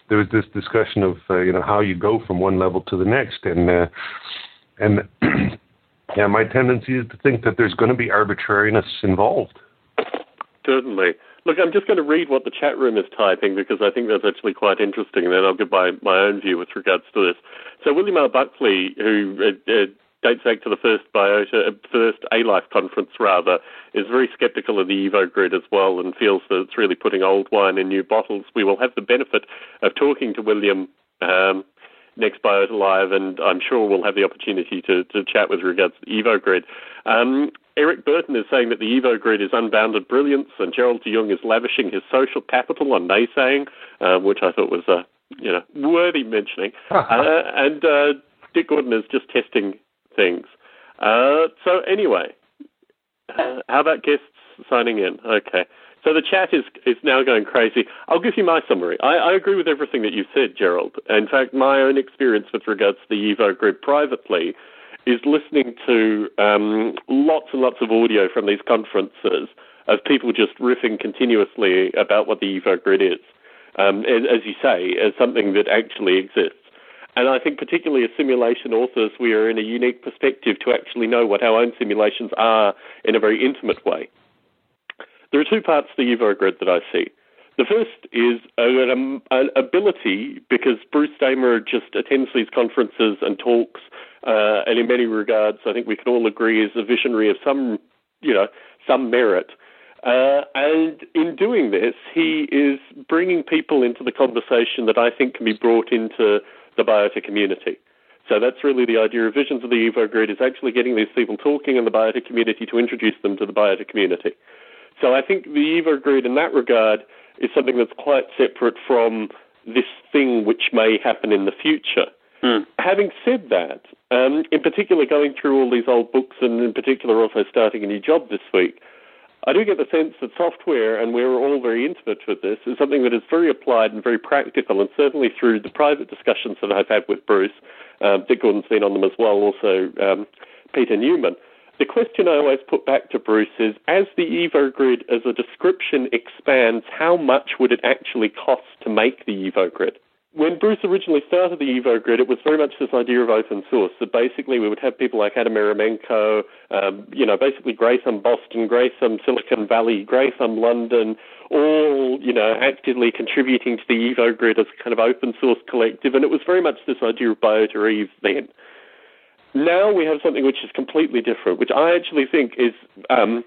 there was this discussion of uh, you know how you go from one level to the next, and uh, and yeah, my tendency is to think that there's going to be arbitrariness involved. Certainly. Look, I'm just going to read what the chat room is typing because I think that's actually quite interesting, and then I'll give my, my own view with regards to this. So William R. Buckley, who uh, uh, dates back to the first Biota, uh, first A-Life conference rather, is very sceptical of the Evo Grid as well and feels that it's really putting old wine in new bottles. We will have the benefit of talking to William um, next Biota Live, and I'm sure we'll have the opportunity to, to chat with regards to the Evo Grid. Um, Eric Burton is saying that the Evo Grid is unbounded brilliance, and Gerald de Jong is lavishing his social capital on naysaying, uh, which I thought was uh, you know worthy mentioning. uh, and uh, Dick Gordon is just testing things. Uh, so anyway, uh, how about guests signing in? Okay. So the chat is is now going crazy. I'll give you my summary. I, I agree with everything that you said, Gerald. In fact, my own experience with regards to the Evo Grid privately is listening to um, lots and lots of audio from these conferences of people just riffing continuously about what the Evo Grid is. Um, as you say, as something that actually exists. And I think, particularly as simulation authors, we are in a unique perspective to actually know what our own simulations are in a very intimate way. There are two parts to the Evo Grid that I see. The first is an, an ability, because Bruce Damer just attends these conferences and talks, uh, and in many regards, I think we can all agree is a visionary of some, you know, some merit. Uh, and in doing this, he is bringing people into the conversation that I think can be brought into the biota community. So that's really the idea of Visions of the Evo Grid is actually getting these people talking in the biota community to introduce them to the biota community. So I think the Evo Grid in that regard is something that's quite separate from this thing which may happen in the future. Mm. Having said that, um, in particular, going through all these old books and in particular also starting a new job this week, I do get the sense that software, and we're all very intimate with this, is something that is very applied and very practical, and certainly through the private discussions that I've had with Bruce, um, Dick Gordon's been on them as well, also um, Peter Newman. The question I always put back to Bruce is as the Evo Grid as a description expands, how much would it actually cost to make the Evo Grid? When Bruce originally started the Evo Grid, it was very much this idea of open source. That basically we would have people like Adam Ierymenko, um, you know, basically Graytham Boston, Graytham Silicon Valley, Graytham London, all you know actively contributing to the Evo Grid as a kind of open source collective, and it was very much this idea of Biota Eve then. Now we have something which is completely different, which I actually think is um,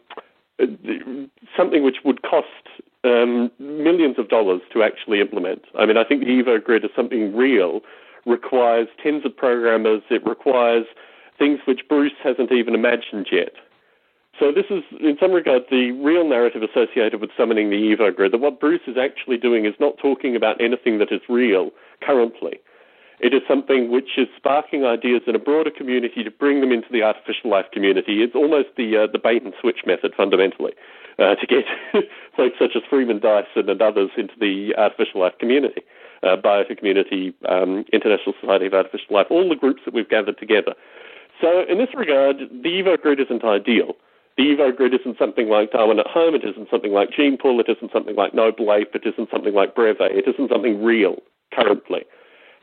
something which would cost um, millions of dollars to actually implement. I mean, I think the Evo Grid is something real, requires tens of programmers, it requires things which Bruce hasn't even imagined yet. So this is, in some regard, the real narrative associated with summoning the Evo Grid, that what Bruce is actually doing is not talking about anything that is real currently. It is something which is sparking ideas in a broader community to bring them into the artificial life community. It's almost the uh, the bait and switch method fundamentally uh, to get folks such as Freeman Dyson and others into the artificial life community, uh, Biota Community, um, International Society of Artificial Life, all the groups that we've gathered together. So in this regard, the Evo Grid isn't ideal. The Evo Grid isn't something like Darwin at Home. It isn't something like Gene Pool. It isn't something like Noble Ape. It isn't something like Breve. It isn't something real currently.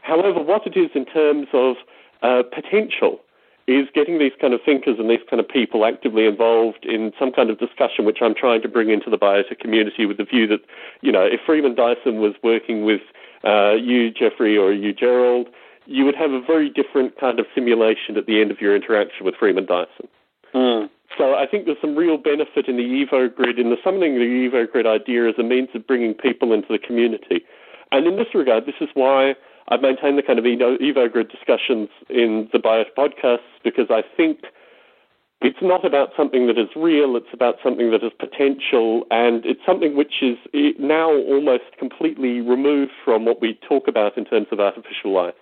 However, what it is in terms of uh, potential is getting these kind of thinkers and these kind of people actively involved in some kind of discussion, which I'm trying to bring into the biota community with the view that, you know, if Freeman Dyson was working with uh, you, Jeffrey, or you, Gerald, you would have a very different kind of simulation at the end of your interaction with Freeman Dyson. Mm. So I think there's some real benefit in the Evo Grid, in the summoning the Evo Grid idea as a means of bringing people into the community. And in this regard, this is why I've maintained the kind of Evo Grid discussions in the Bios podcasts because I think it's not about something that is real, it's about something that is potential, and it's something which is now almost completely removed from what we talk about in terms of artificial life.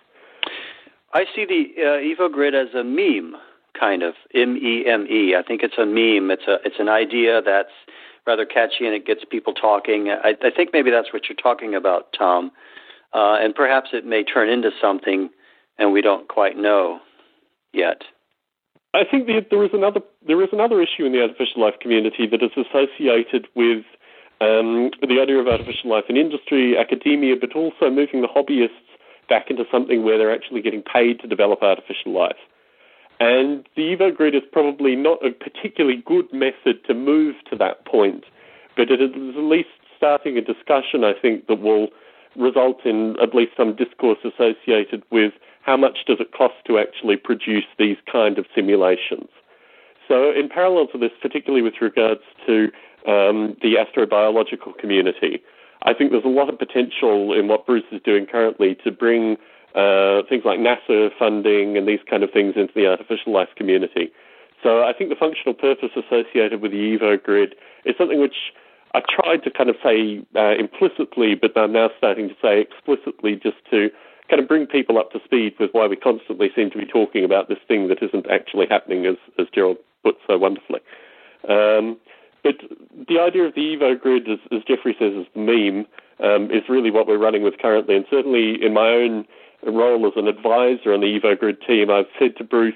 I see the uh, Evo Grid as a meme, kind of M E M E. I think it's a meme. It's a it's an idea that's rather catchy and it gets people talking. I, I think maybe that's what you're talking about, Tom uh, and perhaps it may turn into something, and we don't quite know yet. I think the, there is another there is another issue in the artificial life community that is associated with um, the idea of artificial life in industry, academia, but also moving the hobbyists back into something where they're actually getting paid to develop artificial life. And the Evo Grid is probably not a particularly good method to move to that point, but it is at least starting a discussion, I think, that will result in at least some discourse associated with how much does it cost to actually produce these kind of simulations. So, in parallel to this, particularly with regards to um, the astrobiological community, I think there's a lot of potential in what Bruce is doing currently to bring uh, things like NASA funding and these kind of things into the artificial life community. So I think the functional purpose associated with the Evo grid is something which I tried to kind of say uh, implicitly, but I'm now starting to say explicitly just to kind of bring people up to speed with why we constantly seem to be talking about this thing that isn't actually happening, as, as Gerald put so wonderfully. Um, but the idea of the Evo grid, as, as Jeffrey says, is the meme, um, is really what we're running with currently. And certainly in my own role as an advisor on the Evo grid team, I've said to Bruce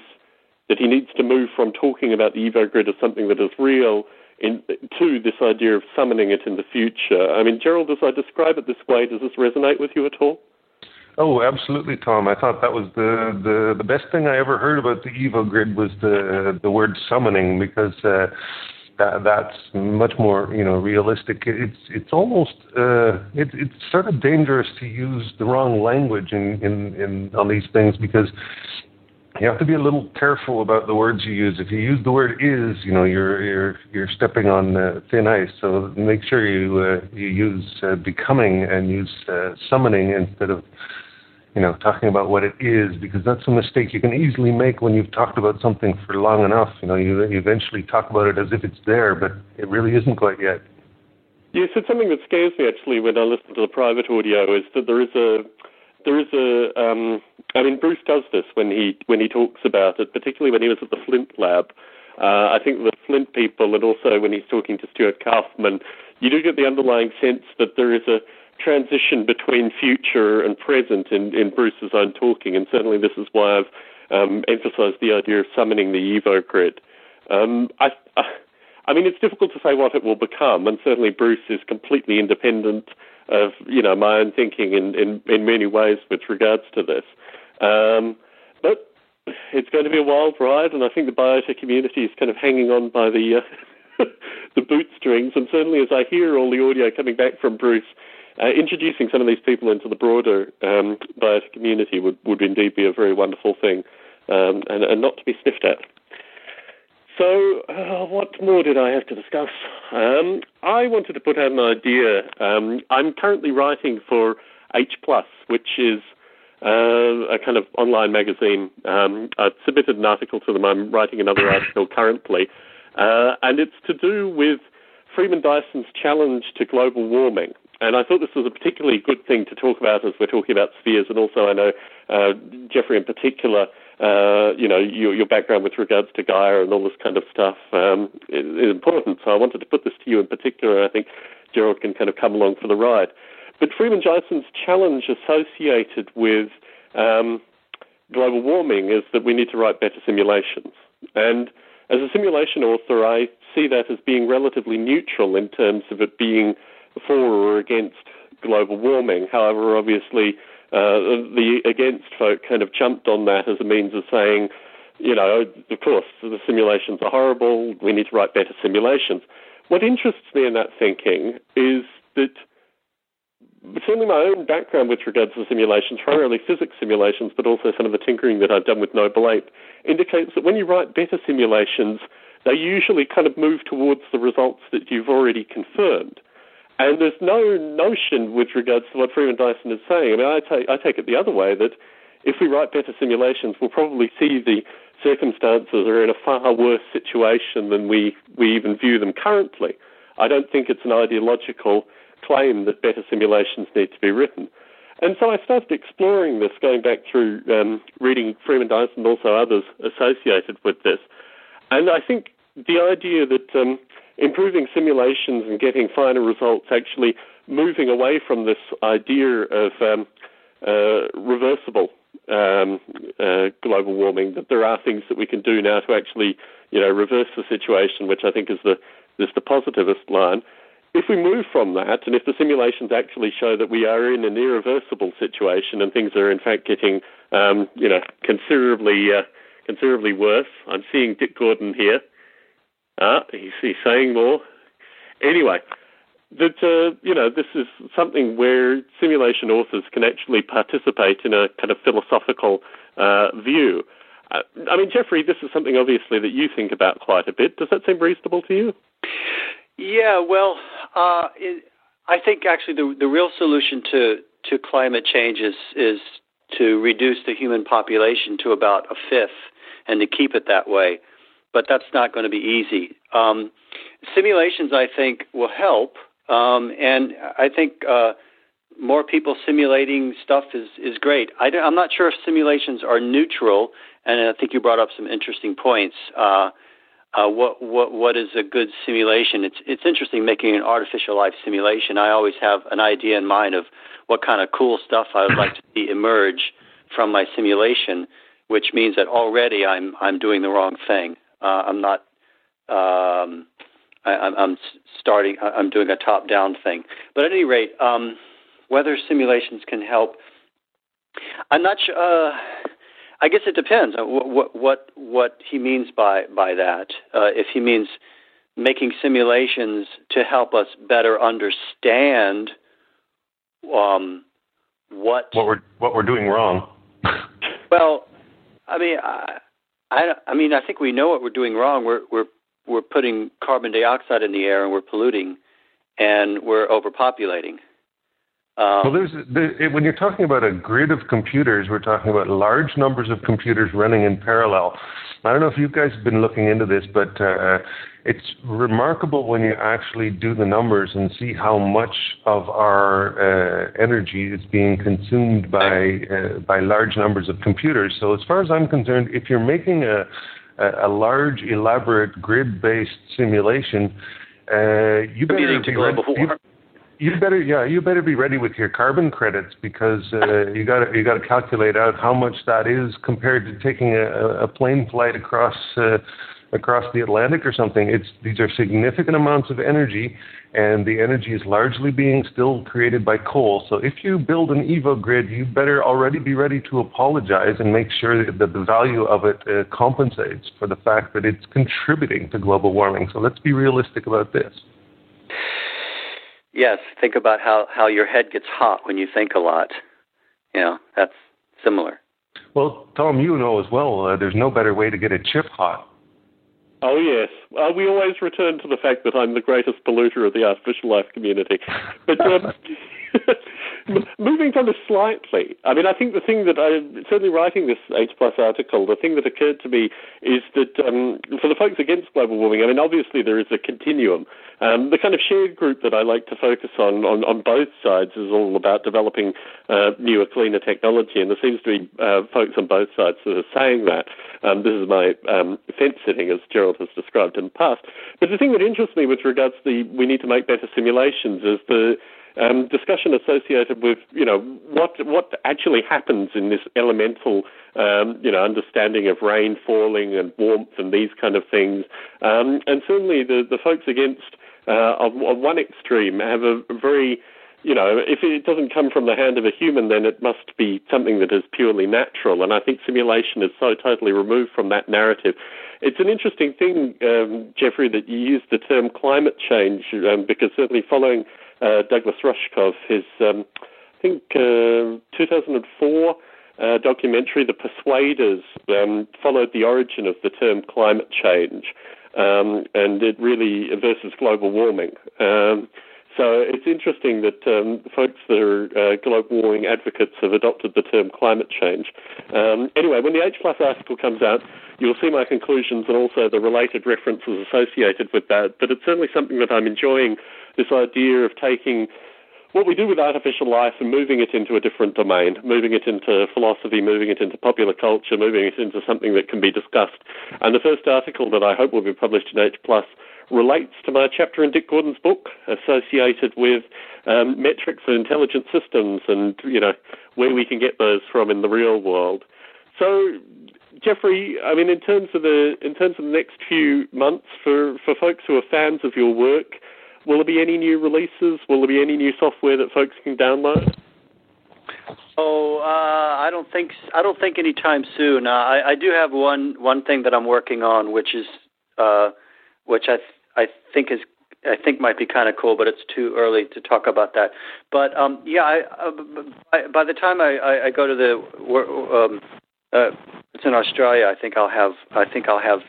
that he needs to move from talking about the Evo grid as something that is real in, to this idea of summoning it in the future. I mean, Gerald, as I describe it this way, does this resonate with you at all? Oh, absolutely, Tom. I thought that was the, the, the best thing I ever heard about the Evo grid was the the word summoning because uh, that that's much more you know realistic. It's it's almost uh, it, it's sort of dangerous to use the wrong language in, in, in on these things because you have to be a little careful about the words you use. If you use the word "is," you know, you're you're you're stepping on uh, thin ice. So make sure you uh, you use uh, becoming and use uh, summoning instead of you know talking about what it is, because that's a mistake you can easily make when you've talked about something for long enough. You know, you, you eventually talk about it as if it's there, but it really isn't quite yet. Yes, it's something that scares me actually when I listen to the private audio is that there is a there is a. Um, I mean, Bruce does this when he when he talks about it, particularly when he was at the Flint lab. Uh, I think the Flint people, and also when he's talking to Stuart Kauffman, you do get the underlying sense that there is a transition between future and present in, in Bruce's own talking, and certainly this is why I've um, emphasized the idea of summoning the Evo grid. Um, I, I, I mean, it's difficult to say what it will become, and certainly Bruce is completely independent of you know my own thinking in, in, in many ways with regards to this. Um, but it's going to be a wild ride, and I think the biotech community is kind of hanging on by the uh, the bootstrings. And certainly, as I hear all the audio coming back from Bruce, uh, introducing some of these people into the broader um, biotech community would, would indeed be a very wonderful thing, um, and, and not to be sniffed at. So, uh, what more did I have to discuss? Um, I wanted to put out an idea. Um, I'm currently writing for H which is uh, a kind of online magazine. Um, I've submitted an article to them. I'm writing another article currently, uh, and it's to do with Freeman Dyson's challenge to global warming. And I thought this was a particularly good thing to talk about as we're talking about spheres, and also I know uh, Jeffrey in particular uh, you know, your, your background with regards to Gaia and all this kind of stuff um, is, is, important. So I wanted to put this to you in particular. I think Gerald can kind of come along for the ride. But Freeman Dyson's challenge associated with um, global warming is that we need to write better simulations. And as a simulation author, I see that as being relatively neutral in terms of it being for or against global warming. However, obviously, uh, the against folk kind of jumped on that as a means of saying, you know, of course, the simulations are horrible, we need to write better simulations. What interests me in that thinking is that certainly my own background with regards to simulations, primarily physics simulations, but also some of the tinkering that I've done with Noble Ape, indicates that when you write better simulations, they usually kind of move towards the results that you've already confirmed. And there's no notion with regards to what Freeman Dyson is saying. I mean, I take, I take it the other way that if we write better simulations, we'll probably see the circumstances are in a far worse situation than we, we even view them currently. I don't think it's an ideological claim that better simulations need to be written. And so I started exploring this, going back through um, reading Freeman Dyson and also others associated with this. And I think the idea that um, improving simulations and getting finer results, actually moving away from this idea of um, uh, reversible um, uh, global warming, that there are things that we can do now to actually, you know, reverse the situation, which I think is the is the positivist line. If we move from that, and if the simulations actually show that we are in an irreversible situation and things are in fact getting, um, you know, considerably uh, considerably worse, I'm seeing Dick Gordon here. Uh, he's, he's saying more. Anyway, that uh, you know this is something where simulation authors can actually participate in a kind of philosophical uh, view. Uh, I mean, Jeffrey, this is something obviously that you think about quite a bit. Does that seem reasonable to you? Yeah, well, uh, it, I think actually the the real solution to to climate change is is to reduce the human population to about a fifth and to keep it that way. But that's not going to be easy. Um, simulations, I think, will help, um, and I think uh, more people simulating stuff is is great. I am not sure if simulations are neutral, and I think you brought up some interesting points. Uh, uh, what what what is a good simulation? It's it's interesting making an artificial life simulation. I always have an idea in mind of what kind of cool stuff I would like to see emerge from my simulation, which means that already I'm I'm doing the wrong thing. Uh, I'm not. Um, I, I'm starting. I'm doing a top-down thing. But at any rate, um, whether simulations can help, I'm not sure. Uh, I guess it depends on what what what he means by by that. Uh, if he means making simulations to help us better understand um, what what we're what we're doing wrong. well, I mean, I, I I mean, I think we know what we're doing wrong. We're we're we're putting carbon dioxide in the air and we're polluting, and we're overpopulating. Um, well, there's there, when you're talking about a grid of computers, we're talking about large numbers of computers running in parallel. I don't know if you guys have been looking into this, but uh, it's remarkable when you actually do the numbers and see how much of our uh, energy is being consumed by uh, by large numbers of computers. So, as far as I'm concerned, if you're making a a, a large, elaborate grid-based simulation, uh, you better be ready. You, you better, yeah, you better be ready with your carbon credits because uh, you got to you got to calculate out how much that is compared to taking a, a plane flight across uh, across the Atlantic or something. It's these are significant amounts of energy, and the energy is largely being still created by coal. So if you build an Evo grid, you better already be ready to apologize and make sure that, that the value of it uh, compensates for the fact that it's contributing to global warming. So let's be realistic about this. Yes, think about how how your head gets hot when you think a lot. You know, that's similar. Well, Tom, you know as well. Uh, there's no better way to get a chip hot. Oh yes, uh, we always return to the fact that I'm the greatest polluter of the artificial life community. But um, moving from this slightly, I mean, I think the thing that I certainly writing this H plus article, the thing that occurred to me is that um, for the folks against global warming, I mean, obviously there is a continuum. Um, the kind of shared group that I like to focus on on, on both sides is all about developing uh, newer, cleaner technology, and there seems to be uh, folks on both sides that are saying that. Um, this is my um, fence sitting, as Gerald has described in the past. But the thing that interests me with regards to the we need to make better simulations is the um, discussion associated with you know what what actually happens in this elemental um, you know understanding of rain falling and warmth and these kind of things, um, and certainly the the folks against uh, on, on one extreme have a very you know, if it doesn't come from the hand of a human, then it must be something that is purely natural. And I think simulation is so totally removed from that narrative. It's an interesting thing, um, Jeffrey, that you use the term climate change, um, because certainly following uh, Douglas Rushkoff, his, um, I think, uh, 2004 uh, documentary, The Persuaders, um, followed the origin of the term climate change, um, and it really versus global warming. Um, so it's interesting that um, folks that are uh, global warming advocates have adopted the term climate change. Um, anyway, when the H Plus article comes out, you'll see my conclusions and also the related references associated with that. But it's certainly something that I'm enjoying this idea of taking what we do with artificial life and moving it into a different domain, moving it into philosophy, moving it into popular culture, moving it into something that can be discussed. And the first article that I hope will be published in H Plus relates to my chapter in Dick Gordon's book associated with um, metrics and intelligent systems and, you know, where we can get those from in the real world. So Jeffrey, I mean, in terms of the in terms of the next few months for, for folks who are fans of your work, will there be any new releases? Will there be any new software that folks can download? Oh, uh, I don't think I don't think anytime soon. Uh, I, I do have one one thing that I'm working on, which is uh, which I th- I think is I think might be kind of cool, but it's too early to talk about that. But um, yeah, I, uh, by, by the time I, I, I go to the um, uh, it's in Australia, I think I'll have I think I'll have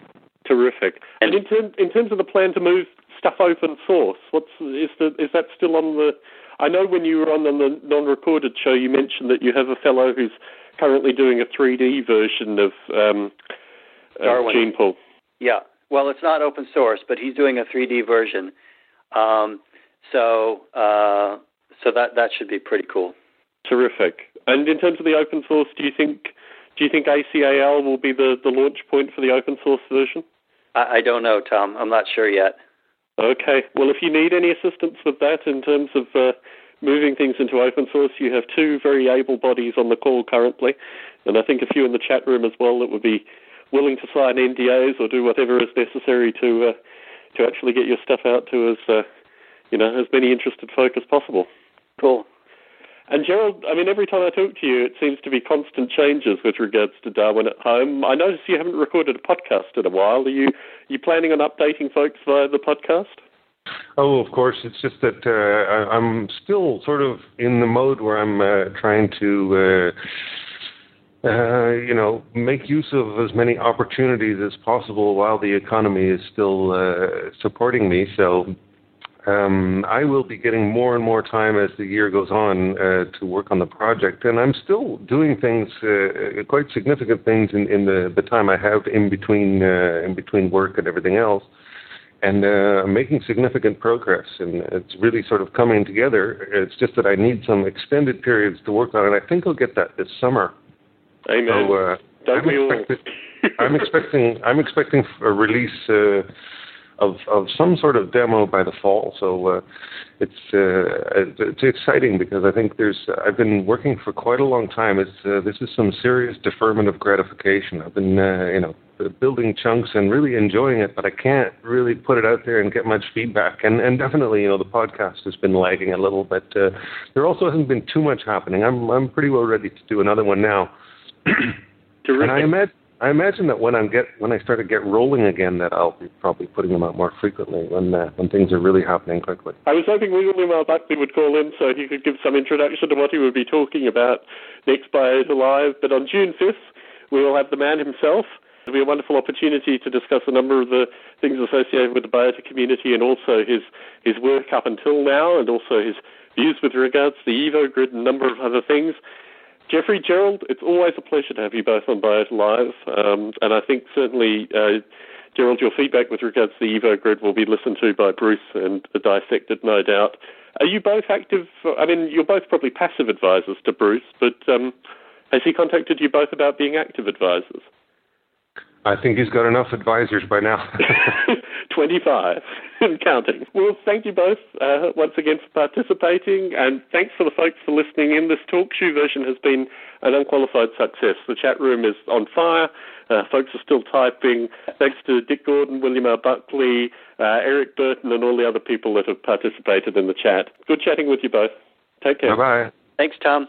terrific. And, in, term, in terms of the plan to move stuff open source, what's is the is that still on the? I know when you were on the non-recorded show, you mentioned that you have a fellow who's currently doing a 3D version of um, Darwin. Gene Pool. Yeah, well, it's not open source, but he's doing a 3D version. Um, so uh, so that that should be pretty cool. Terrific. And in terms of the open source, do you think do you think ACAL will be the, the launch point for the open source version? I, I don't know, Tom. I'm not sure yet. Okay. Well, if you need any assistance with that in terms of uh, moving things into open source, you have two very able bodies on the call currently, and I think a few in the chat room as well that would be willing to sign NDAs or do whatever is necessary to uh, to actually get your stuff out to as uh, you know as many interested folk as possible. Cool. And Gerald, I mean, every time I talk to you, it seems to be constant changes with regards to Darwin at home. I notice you haven't recorded a podcast in a while. Are you are you planning on updating folks via the podcast? Oh, of course. It's just that uh, I'm still sort of in the mode where I'm uh, trying to. Uh, uh, you know, make use of as many opportunities as possible while the economy is still uh, supporting me. So um, I will be getting more and more time as the year goes on uh, to work on the project, and I'm still doing things, uh, quite significant things in, in the, the time I have in between uh, in between work and everything else, and uh, making significant progress. And it's really sort of coming together. It's just that I need some extended periods to work on it. I think I'll get that this summer. Amen. So, uh, I'm, expecting, I'm expecting I'm expecting a release uh, of of some sort of demo by the fall. So uh, it's uh, it's exciting because I think there's I've been working for quite a long time. It's uh, this is some serious deferment of gratification. I've been uh, you know building chunks and really enjoying it, but I can't really put it out there and get much feedback. And and definitely you know the podcast has been lagging a little, but uh, there also hasn't been too much happening. I'm I'm pretty well ready to do another one now. and I imagine I imagine that when I'm get when I start to get rolling again, that I'll be probably putting them out more frequently when uh, when things are really happening quickly. I was hoping William L. Buckley would call in so he could give some introduction to what he would be talking about next Biota Live. But on June fifth, we will have the man himself. It'll be a wonderful opportunity to discuss a number of the things associated with the biota community and also his his work up until now, and also his views with regards to the Evo grid and a number of other things. Jeffrey, Gerald, it's always a pleasure to have you both on Biota Live, um, and I think certainly, uh, Gerald, your feedback with regards to the Evo grid will be listened to by Bruce and dissected, no doubt. Are you both active? I mean, you're both probably passive advisors to Bruce, but um, has he contacted you both about being active advisors? I think he's got enough advisors by now. 25 and counting. Well, thank you both uh, once again for participating, and thanks for the folks for listening in. This TalkShoe version has been an unqualified success. The chat room is on fire. Uh, folks are still typing. Thanks to Dick Gordon, William R. Buckley, uh, Eric Burton, and all the other people that have participated in the chat. Good chatting with you both. Take care. Bye bye. Thanks, Tom.